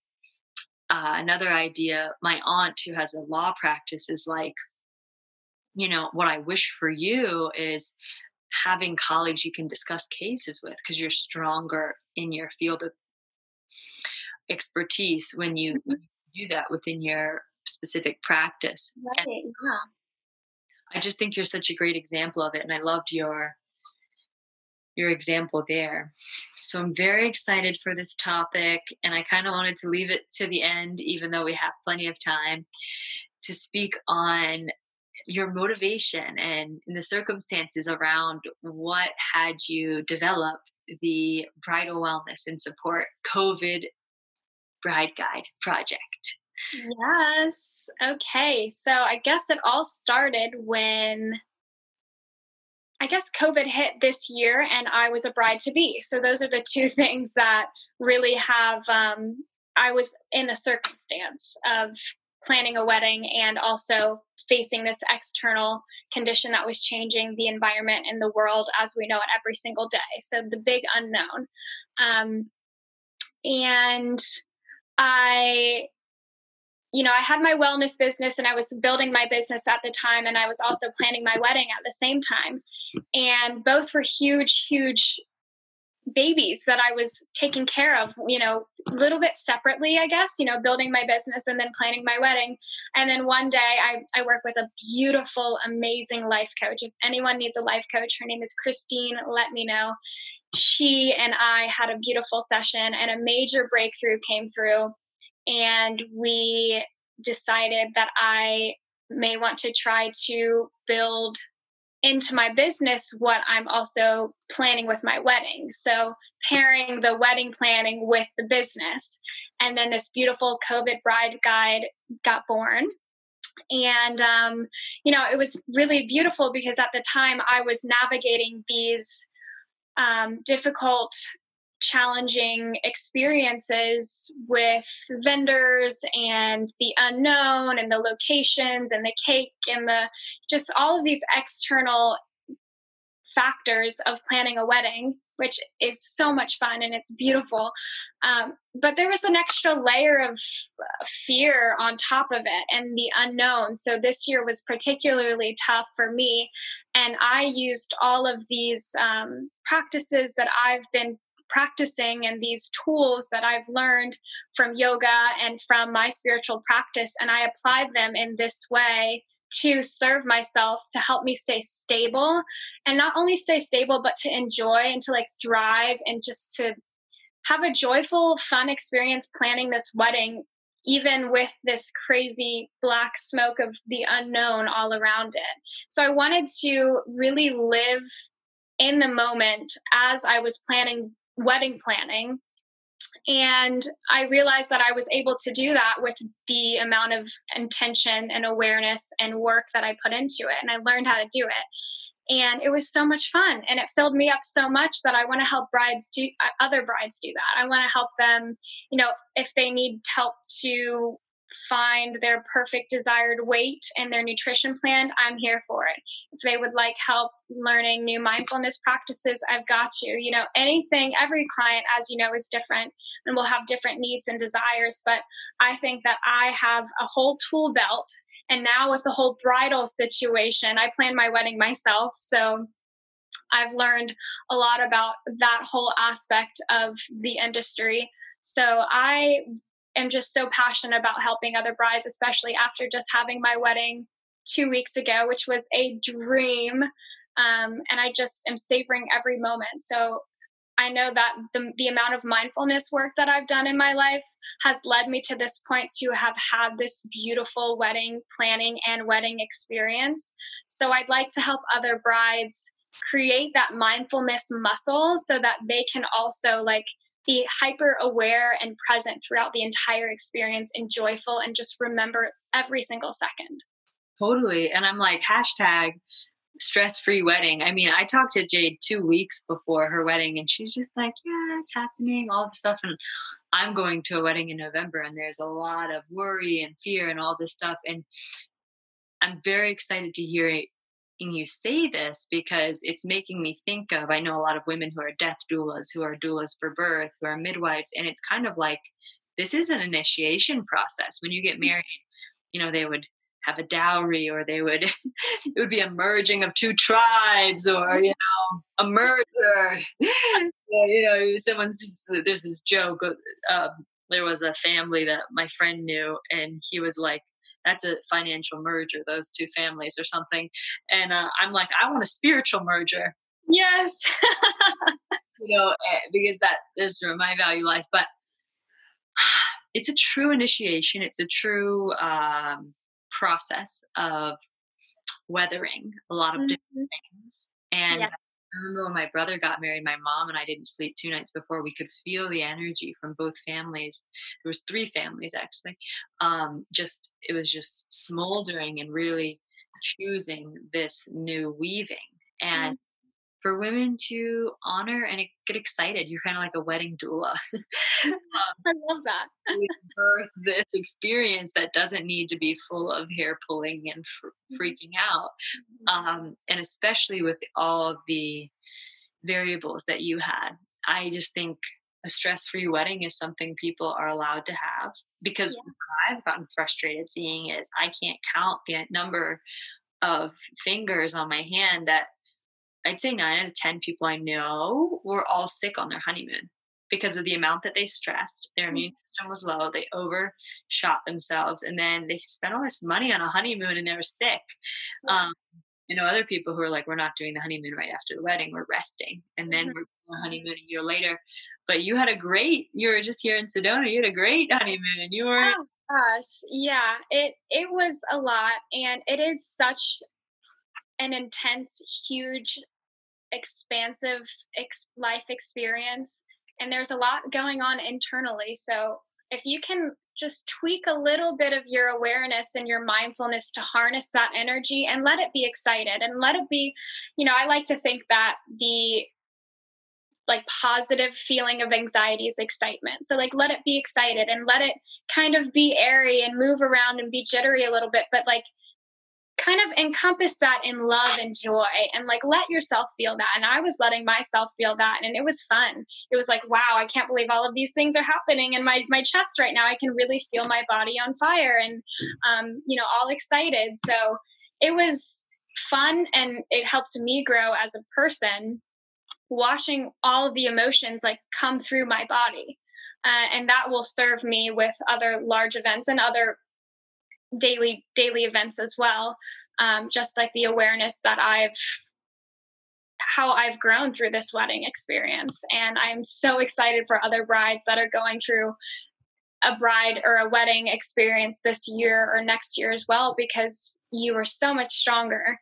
uh, another idea my aunt who has a law practice is like you know what i wish for you is having colleagues you can discuss cases with because you're stronger in your field of expertise when you, mm-hmm. do that within your specific practice right. and, i just think you're such a great example of it and i loved your your example there. So I'm very excited for this topic, and I kind of wanted to leave it to the end, even though we have plenty of time, to speak on your motivation and the circumstances around what had you develop the bridal wellness and support COVID bride guide project. Yes. Okay. So I guess it all started when I guess COVID hit this year and I was a bride to be. So those are the two [laughs] things that really have, um, I was in a circumstance of planning a wedding and also facing this external condition that was changing the environment and the world as we know it every single day. So the big unknown. Um, and I you know, I had my wellness business and I was building my business at the time, and I was also planning my wedding at the same time. And both were huge, huge babies that I was taking care of, you know, a little bit separately, I guess, you know, building my business and then planning my wedding. And then one day I, I work with a beautiful, amazing life coach. If anyone needs a life coach, her name is Christine, let me know. She and I had a beautiful session and a major breakthrough came through and we decided that I may want to try to build into my business what I'm also planning with my wedding. So, pairing the wedding planning with the business. And then this beautiful COVID bride guide got born. And, um, you know, it was really beautiful because at the time I was navigating these um, difficult challenging experiences with vendors and the unknown and the locations and the cake and the just all of these external factors of planning a wedding which is so much fun and it's beautiful. Um, but there was an extra layer of fear on top of it and the unknown. So this year was particularly tough for me. And i used all of these um, practices that i've been practicing and these tools that I've learned from yoga and from my spiritual practice, and I applied them in this way to serve myself to help me stay stable and not only stay stable but to enjoy and to like thrive and just to have a joyful fun experience planning this wedding even with this crazy black smoke of the unknown all around it. So i wanted to really live in the moment as i was planning wedding planning. And I realized that I was able to do that with the amount of intention and awareness and work that I put into it. And I learned how to do it. And it was so much fun. And it filled me up so much that I want to help brides do, uh, other brides do that. I want to help them, you know, if they need help to find their perfect desired weight and their nutrition plan, I'm here for it. If they would like help learning new mindfulness practices, I've got you. You know, anything, every client, as you know, is different and will have different needs and desires. But I think that I have a whole tool belt. And now with the whole bridal situation, I plan my wedding myself. So I've learned a lot about that whole aspect of the industry. So I am just so passionate about helping other brides, especially after just having my wedding two weeks ago, which was a dream. Um, and I just am savoring every moment. So I know that the, the amount of mindfulness work that I've done in my life has led me to this point to have had this beautiful wedding planning and wedding experience. So I'd like to help other brides create that mindfulness muscle so that they can also like be hyper aware and present throughout the entire experience and joyful and just remember every single second. Totally. And I'm like, hashtag stress free wedding. I mean, I talked to Jade two weeks before her wedding, and she's just like, yeah, it's happening, all the stuff. And I'm going to a wedding in November, and there's a lot of worry and fear and all this stuff. And I'm very excited to hear you say this because it's making me think of I know a lot of women who are death doulas, who are doulas for birth, who are midwives, and it's kind of like this is an initiation process. When you get mm. married, you know, they would have a dowry or they would [laughs] it would be a merging of two tribes or you know a merger you know someone's there's this joke uh, there was a family that my friend knew and he was like that's a financial merger those two families or something and uh, i'm like i want a spiritual merger Yes. [laughs] you know, eh, because that is where my value lies. But [sighs] it's a true initiation. It's a true um, process of weathering a lot of mm-hmm. different things. And yeah. I remember when my brother got married, my mom and I didn't sleep two nights before. We could feel the energy from both families. There was three families actually. Um, just it was just smoldering and really choosing this new weaving. And mm-hmm for women to honor and get excited. You're kind of like a wedding doula. um, [laughs] [laughs] I love that. [laughs] birth this experience that doesn't need to be full of hair pulling and fr- mm-hmm. freaking out. Mm-hmm. Um, and especially with all of the variables that you had. I just think a stress free wedding is something people are allowed to have because yeah. I've gotten frustrated seeing is I can't count the number of fingers on my hand that I'd say nine out of 10 people I know were all sick on their honeymoon because of the amount that they stressed. Their mm. immune system was low. They overshot themselves. And then they spent all this money on a honeymoon and they were sick. Um, you know, other people who are like, we're not doing the honeymoon right after the wedding, we're resting. And then mm-hmm. we're doing honeymoon a year later. But you had a great, you were just here in Sedona, you had a great honeymoon and you were. Oh gosh, yeah, it it was a lot, and it is such an intense, huge expansive ex- life experience and there's a lot going on internally. So if you can just tweak a little bit of your awareness and your mindfulness to harness that energy and let it be excited and let it be you know i like to think that the like positive feeling of anxiety is excitement. So like let it be excited and let it kind of be airy and move around and be jittery a little bit but like kind of encompass that in love and joy and like let yourself feel that. And i was letting myself feel that and it was fun. It was like wow i can't believe all of these things are happening in my my chest right now. I can really feel my body on fire and um, you know all excited. So it was fun and it helped me grow as a person watching all of the emotions like come through my body. Uh, and that will serve me with other large events and other daily daily events as well. Um, just like the awareness that i've how i've grown through this wedding experience. And i'm so excited for other brides that are going through a bride or a wedding experience this year or next year as well because you are so much stronger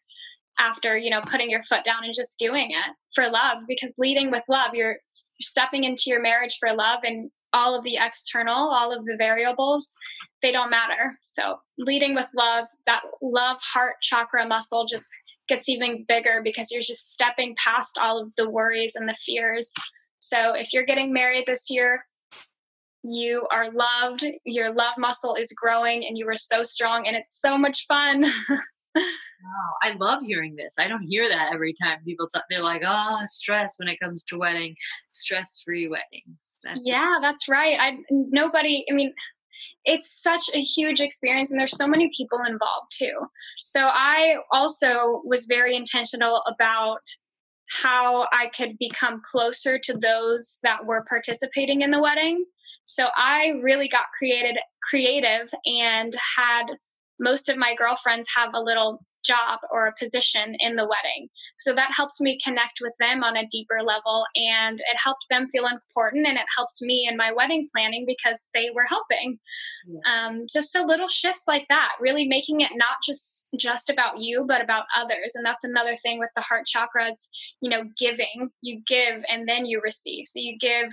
after you know putting your foot down and just doing it for love because leading with love you're, stepping into your marriage for love and all of the external, all of the variables, they don't matter. So, leading with love, that love heart chakra muscle just gets even bigger because you're just stepping past all of the worries and the fears. So, if you're getting married this year, you are loved, your love muscle is growing, and you are so strong, and it's so much fun. [laughs] Wow, I love hearing this. I don't hear that every time people talk. They're like, "Oh, stress when it comes to wedding, stress-free weddings." That's yeah, it. that's right. I nobody. I mean, it's such a huge experience, and there's so many people involved too. So I also was very intentional about how I could become closer to those that were participating in the wedding. So I really got created creative and had most of my girlfriends have a little job or a position in the wedding. So that helps me connect with them on a deeper level and it helped them feel important and it helped me in my wedding planning because they were helping. Yes. Um, just so little shifts like that, really making it not just just about you but about others. And that's another thing with the heart chakra. It's, you know, giving. You give and then you receive. So you give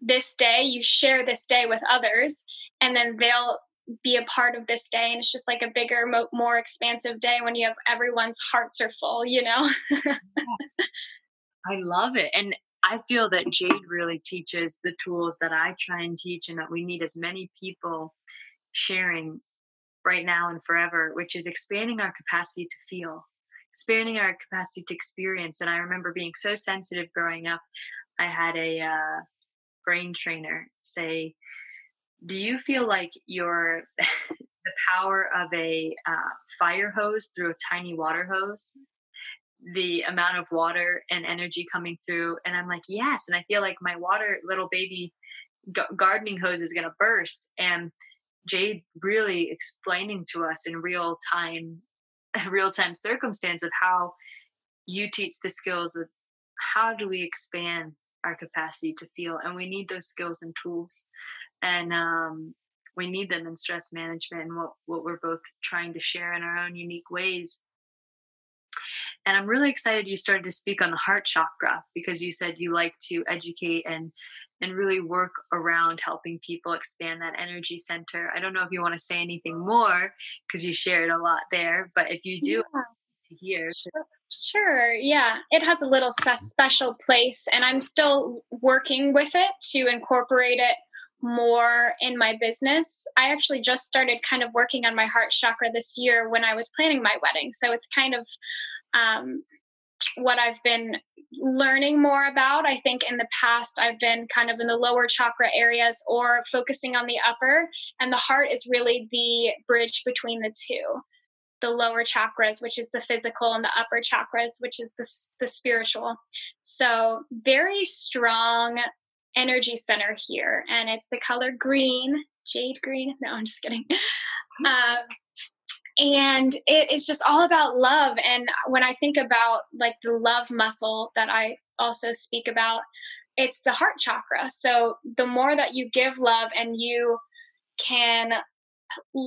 this day, you share this day with others and then they'll be a part of this day and it's just like a bigger mo- more expansive day when you have everyone's hearts are full you know? I love it and i feel that jade really teaches the tools that i try and teach and that we need as many people sharing right now and forever which is expanding our capacity to feel expanding our capacity to experience and i remember being so sensitive growing up. I had a uh, brain trainer say do you feel like your [laughs] the power of a uh, fire hose through a tiny water hose the amount of water and energy coming through and i'm like yes and i feel like my water little baby gardening hose is going to burst and jade really explaining to us in real time [laughs] real time circumstance of how you teach the skills of how do we expand our capacity to feel and we need those skills and tools and um, we need them in stress management and what, what we're both trying to share in our own unique ways and i'm really excited you started to speak on the heart chakra because you said you like to educate and and really work around helping people expand that energy center i don't know if you want to say anything more because you shared a lot there but if you do Yeah. to hear Sure. Sure, yeah. It has a little special place, and I'm still working with it to incorporate it more in my business. I actually just started kind of working on my heart chakra this year when I was planning my wedding. So it's kind of um, what I've been learning more about. I think in the past, I've been kind of in the lower chakra areas or focusing on the upper, and the heart is really the bridge between the two the lower chakras, which is the physical, and the upper chakras, which is the, the spiritual. So, very strong energy center here. And it's the color green, jade green. No, I'm just kidding. Um, and it is just all about love. And when I think about like the love muscle that I also speak about, it's the heart chakra. So, the more that you give love and you can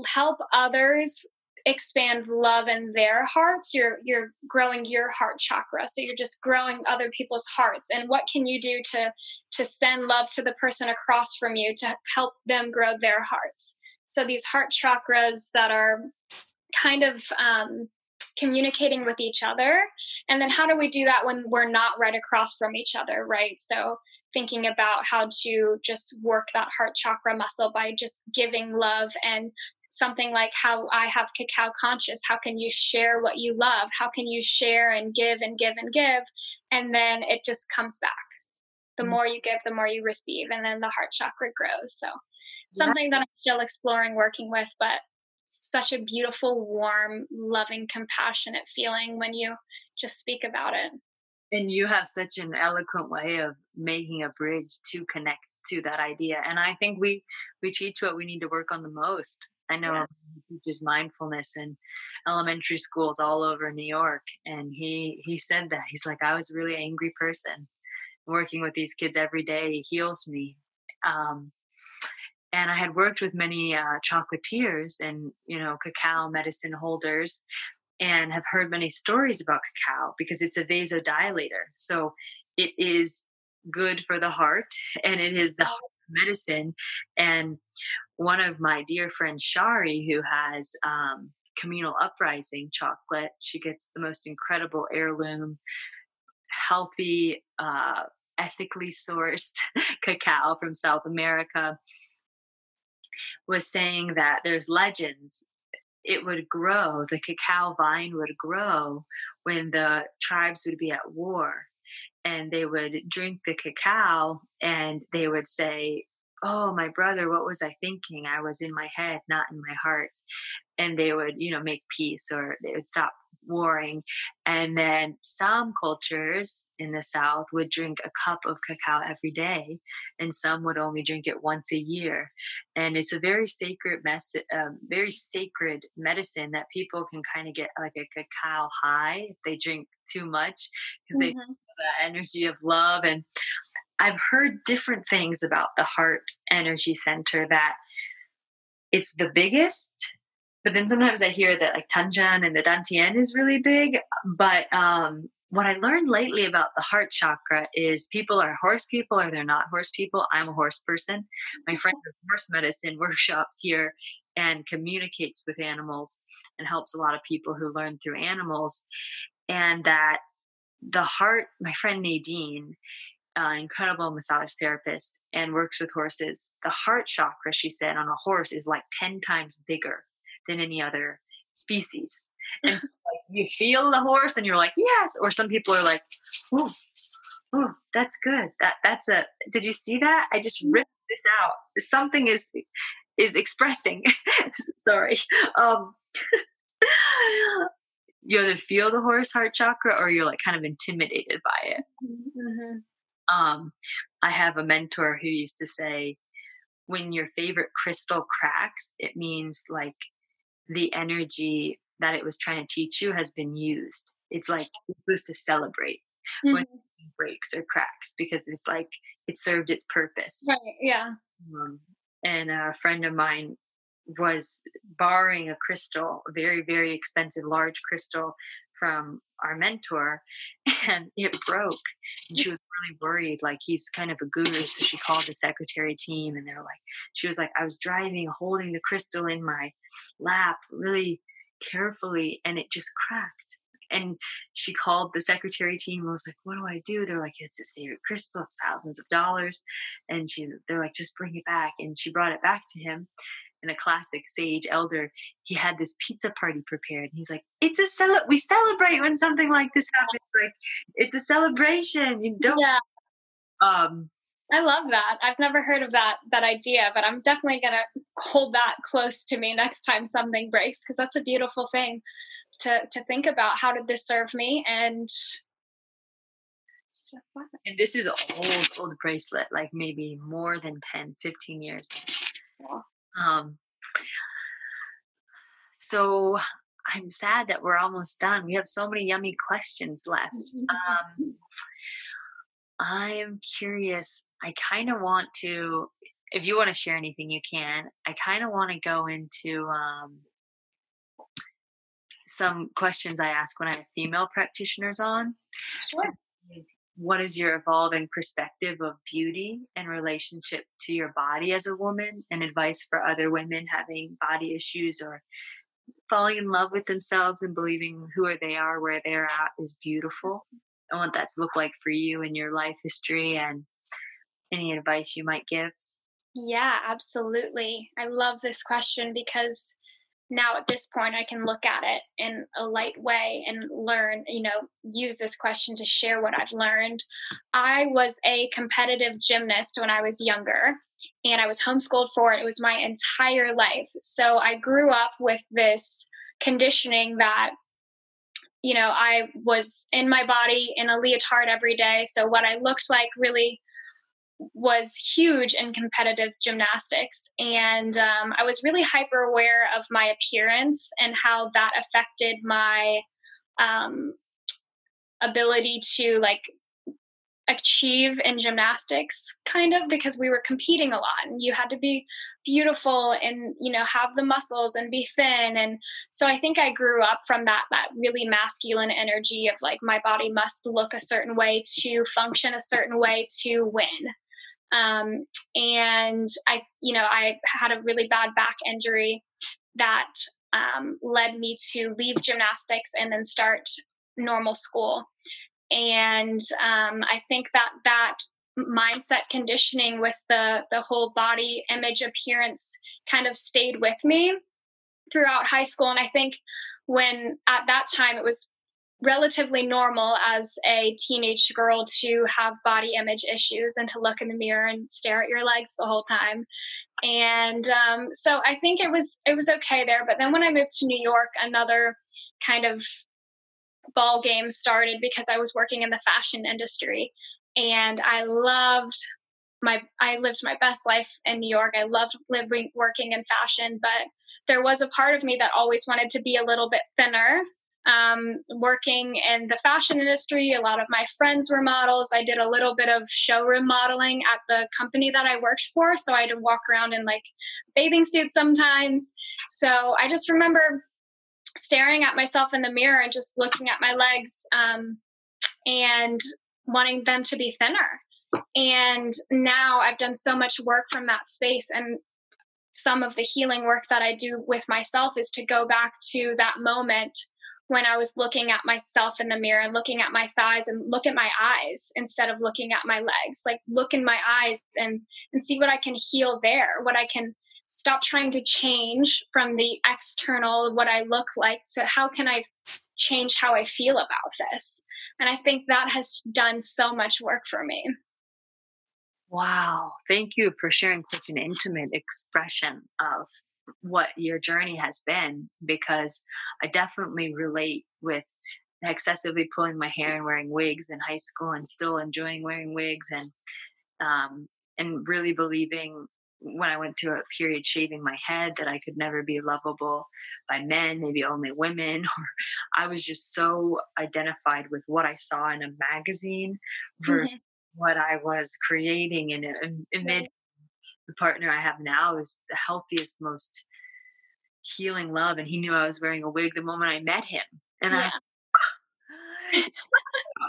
help others expand love in their hearts. You're you're growing your heart chakra. So you're just growing other people's hearts. And what can you do to to send love to the person across from you to help them grow their hearts? So these heart chakras that are kind of um, communicating with each other. And then how do we do that when we're not right across from each other right? So thinking about how to just work that heart chakra muscle by just giving love and something like how I have cacao conscious. How can you share what you love? How can you share and give and give and give? And then it just comes back. The mm-hmm. more you give, the more you receive. And then the heart chakra grows. So something that I'm still exploring working with, but such a beautiful, warm, loving, compassionate feeling when you just speak about it. and you have such an eloquent way of making a bridge to connect to that idea and i think we we teach what we need to work on the most i know Yeah. he teaches mindfulness in elementary schools all over new york and he he said that he's like i was a really angry person working with these kids every day heals me um, and i had worked with many uh, chocolatiers and you know cacao medicine holders and have heard many stories about cacao because it's a vasodilator. So it is good for the heart and it is the heart medicine. And one of my dear friends, Shari, who has um, communal uprising chocolate, she gets the most incredible heirloom, healthy, uh, ethically sourced [laughs] cacao from South America. Was saying that there's legends it would grow, the cacao vine would grow when the tribes would be at war. And they would drink the cacao and they would say, Oh, my brother, what was I thinking? I was in my head, not in my heart. And they would, you know, make peace or they would stop warring. And then some cultures in the South would drink a cup of cacao every day, and some would only drink it once a year and it's a very sacred mess um, very sacred medicine that people can kind of get like a cacao high if they drink too much because they Mhm. feel the energy of love and i've heard different things about the heart energy center that it's the biggest but then sometimes i hear that like tanjan and the dantian is really big but um what I learned lately about the heart chakra is people are horse people or they're not horse people. I'm a horse person. My friend does horse medicine [laughs] workshops here and communicates with animals and helps a lot of people who learn through animals. And that the heart, my friend Nadine, uh, incredible massage therapist and works with horses. The heart chakra, she said, on a horse is like 10 times bigger than any other species. And so, [laughs] like, you feel the horse and you're like, yes. Or some people are like, oh, oh, that's good. That that's a did you see that? I just ripped this out. Something is is expressing. [laughs] Sorry. Um [laughs] you either feel the horse heart chakra or you're like kind of intimidated by it. Mhm. Um, I have a mentor who used to say, when your favorite crystal cracks, it means like the energy that it was trying to teach you has been used. it's like it's supposed to celebrate Mhm. when it breaks or cracks because it's like it served its purpose. Right. Yeah. Um, and a friend of mine was borrowing a crystal, a very, very expensive large crystal from our mentor, [laughs] and it broke. And she was really worried, like he's kind of a guru. So she called the secretary team, and they're like, she was like, I was driving, holding the crystal in my lap really carefully, and it just cracked. And she called the secretary team and was like, What do I do? They're like, It's his favorite crystal, it's thousands of dollars. And she's they're like, just bring it back. And she brought it back to him. And a classic sage elder, he had this pizza party prepared. He's like, It's a cel- we celebrate when something like this happens. Like it's a celebration. You don't Yeah. um I love that. I've never heard of that that idea, but I'm definitely gonna hold that close to me next time something breaks because that's a beautiful thing to to think about. How did this serve me? And it's just and this is an old old bracelet, like maybe more than 10, 15 years. Um so I'm sad that we're almost done. We have so many yummy questions left. Um, I'm curious. I kind of want to, if you want to share anything, you can. I kind of want to go into um, some questions I ask when I have female practitioners on. Sure. What is your evolving perspective of beauty and relationship to your body as a woman, and advice for other women having body issues or falling in love with themselves and believing who they are, where they're at, is beautiful? and what that to look like for you in your life history and any advice you might give. Yeah, absolutely. I love this question because now at this point I can look at it in a light way and learn, you know, use this question to share what I've learned. I was a competitive gymnast when I was younger and I was homeschooled for it. It was my entire life. So I grew up with this conditioning that you know, I was in my body in a leotard every day. So what I looked like really was huge in competitive gymnastics. And um, I was really hyper aware of my appearance and how that affected my um, ability to like achieve in gymnastics kind of because we were competing a lot. And you had to be beautiful and you know have the muscles and be thin. And so i think i grew up from that that really masculine energy of like my body must look a certain way to function a certain way to win um, and i you know i had a really bad back injury that um, led me to leave gymnastics and then start normal school. And um, I think that that mindset conditioning with the the whole body image appearance kind of stayed with me throughout high school. And I think when at that time it was relatively normal as a teenage girl to have body image issues and to look in the mirror and stare at your legs the whole time and um, so i think it was it was okay there but then when i moved to new york another kind of ball game started because I was working in the fashion industry and I loved my I lived my best life in New York. I loved living working in fashion, but there was a part of me that always wanted to be a little bit thinner. Um, working in the fashion industry, a lot of my friends were models. I did a little bit of showroom modeling at the company that I worked for, so I had to walk around in like bathing suits sometimes. So I just remember staring at myself in the mirror and just looking at my legs um, and wanting them to be thinner. And now I've done so much work from that space. And some of the healing work that I do with myself is to go back to that moment when I was looking at myself in the mirror looking at my thighs and look at my eyes instead of looking at my legs. Like look in my eyes and and see what I can heal there, what I can stop trying to change from the external what I look like to how can I change how I feel about this. And I think that has done so much work for me. Wow. Thank you for sharing such an intimate expression of what your journey has been because I definitely relate with excessively pulling my hair and wearing wigs in high school and still enjoying wearing wigs and um, and really believing when I went through a period shaving my head that I could never be lovable by men, maybe only women, [laughs] or I was just so identified with what I saw in a magazine versus Mhm. what I was creating and, and, and then the partner I have now is the healthiest, most healing love. And he knew I was wearing a wig the moment I met him. And I [laughs]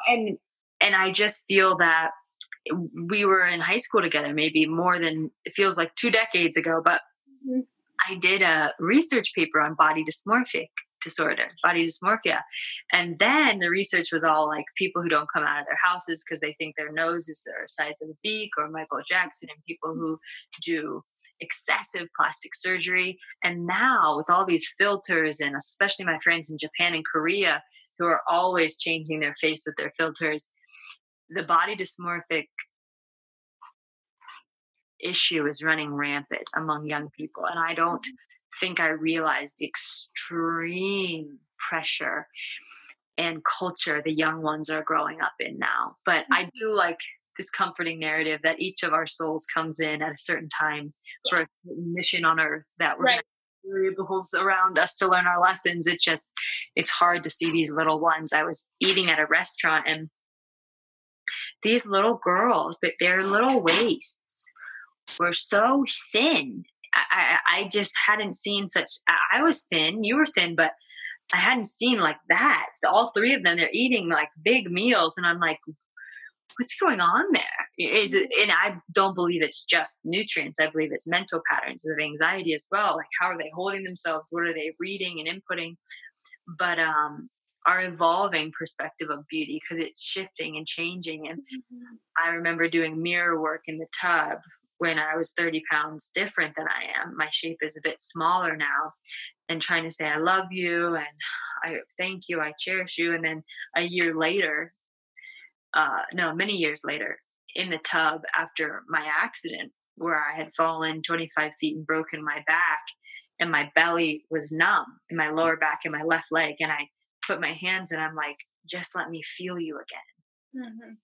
and and I just feel that we were in high school together, maybe more than it feels like two decades ago, but Mhm. I did a research paper on body dysmorphic disorder, body dysmorphia. And then the research was all like people who don't come out of their houses because they think their nose is the size of a beak, or Michael Jackson, and people mm. who do excessive plastic surgery. And now, with all these filters, and especially my friends in Japan and Korea who are always changing their face with their filters, the body dysmorphic issue is running rampant among young people. And I don't mm-hmm. Think I realized the extreme pressure and culture the young ones are growing up in now. But I mm-hmm. do like this comforting narrative that each of our souls comes in at a certain time for a certain mission on earth that we're Right. variables around us to learn our lessons. It just it's hard to see these little ones. I was eating at a restaurant and these little girls, but their little waists were so thin. I, I, just hadn't seen such. I, I was thin, you were thin, but I hadn't seen like that. All three of them, they're eating like big meals, and I'm like, what's going on there? Is it? And I don't believe it's just nutrients. I believe it's mental patterns of anxiety as well. Like how are they holding themselves? What are they reading and inputting? But um, our evolving perspective of beauty because it's shifting and changing. And I remember doing mirror work in the tub when I was 30 pounds different than I am. My shape is a bit smaller now. And trying to say, I love you and I thank you, I cherish you. And then a year later, uh, no, many years later, in the tub after my accident, where I had fallen 25 feet and broken my back, and my belly was numb in my lower back and my left leg. And I put my hands and I'm like, just let me feel you again Mhm.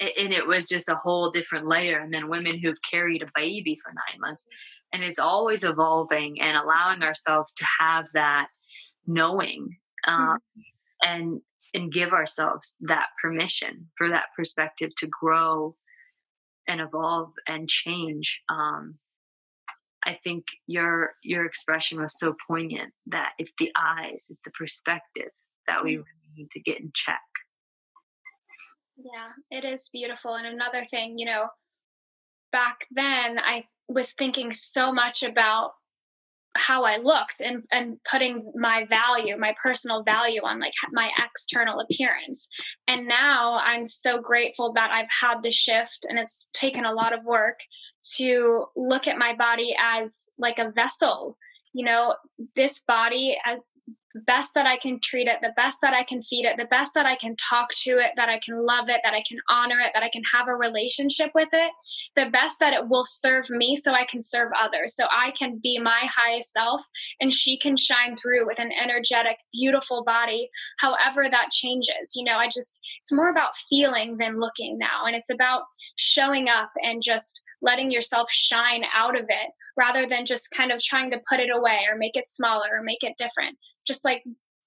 And it was just a whole different layer and then women who've carried a baby for nine months. And it's always evolving and allowing ourselves to have that knowing um, and and give ourselves that permission for that perspective to grow and evolve and change um, i think your your expression was so poignant that it's the eyes it's the perspective that we really need to get in check Yeah, it is beautiful. And another thing, you know, back then I was thinking so much about how I looked and and putting my value, my personal value on like my external appearance. And now I'm so grateful that I've had the shift and it's taken a lot of work to look at my body as like a vessel. You know, this body the best that I can treat it, the best that I can feed it, the best that I can talk to it, that I can love it, that I can honor it, that I can have a relationship with it, the best that it will serve me so I can serve others. So I can be my highest self and she can shine through with an energetic, beautiful body, however that changes. You know, I just, it's more about feeling than looking now. And it's about showing up and just letting yourself shine out of it rather than just kind of trying to put it away or make it smaller or make it different. Just like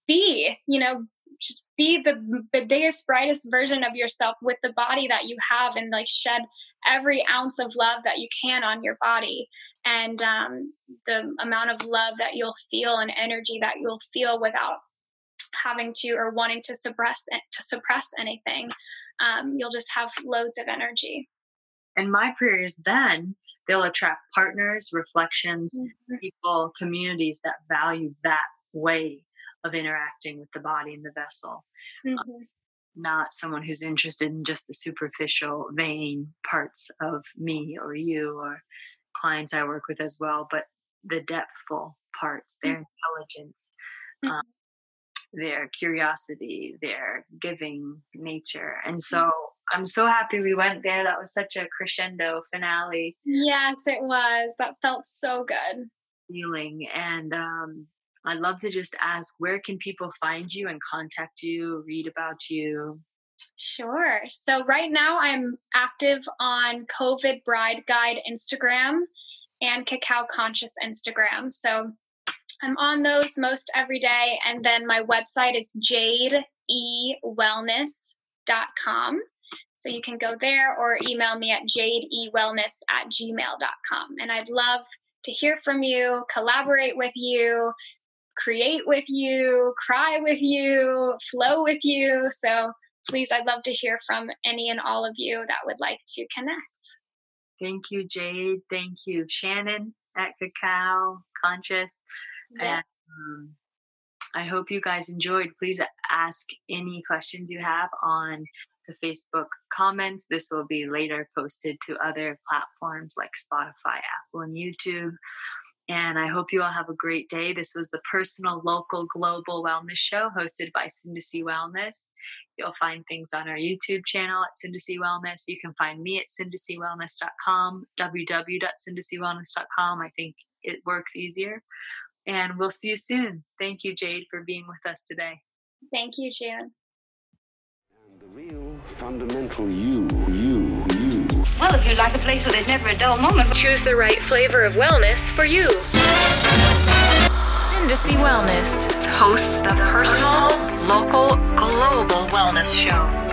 be, you know, just be the, the biggest, brightest version of yourself with the body that you have and like shed every ounce of love that you can on your body. And um, the amount of love that you'll feel and energy that you'll feel without having to or wanting to suppress to suppress anything um, you'll just have loads of energy and my prayers then they'll attract partners reflections mm-hmm. people communities that value that way of interacting with the body and the vessel. Mhm. not someone who's interested in just the superficial vain parts of me or you or clients i work with as well but the depthful parts their mm-hmm. intelligence mm-hmm. um, their curiosity their giving nature. And so i'm so happy we went there that was such a crescendo finale yes it was that felt so good feeling and um I'd love to just ask where can people find you and contact you, read about you? Sure. So right now I'm active on COVID Bride Guide Instagram and Cacao Conscious Instagram. So I'm on those most every day. And then my website is jadeewellness.com. So you can go there or email me at jadeewellness at gmail.com. And I'd love to hear from you, collaborate with you, create with you, cry with you, flow with you. So please, I'd love to hear from any and all of you that would like to connect. Thank you, Jade. Thank you, Shannon at Cacao Conscious. Yeah. And um, I hope you guys enjoyed. Please ask any questions you have on the Facebook comments. This will be later posted to other platforms like Spotify, Apple, and YouTube. And I hope you all have a great day. This was the personal, local, global wellness show hosted by Sindacy Wellness. You'll find things on our YouTube channel at Sindacy Wellness. You can find me at sindacywellness.com, www.sindacywellness.com. I think it works easier. And we'll see you soon. Thank you, Jade, for being with us today. Thank you, June. And the real fundamental you, you, you. Well, if you'd like a place where there's never a dull moment, choose the right flavor of wellness for you. Sindacy Wellness, hosts the personal, local, global wellness show.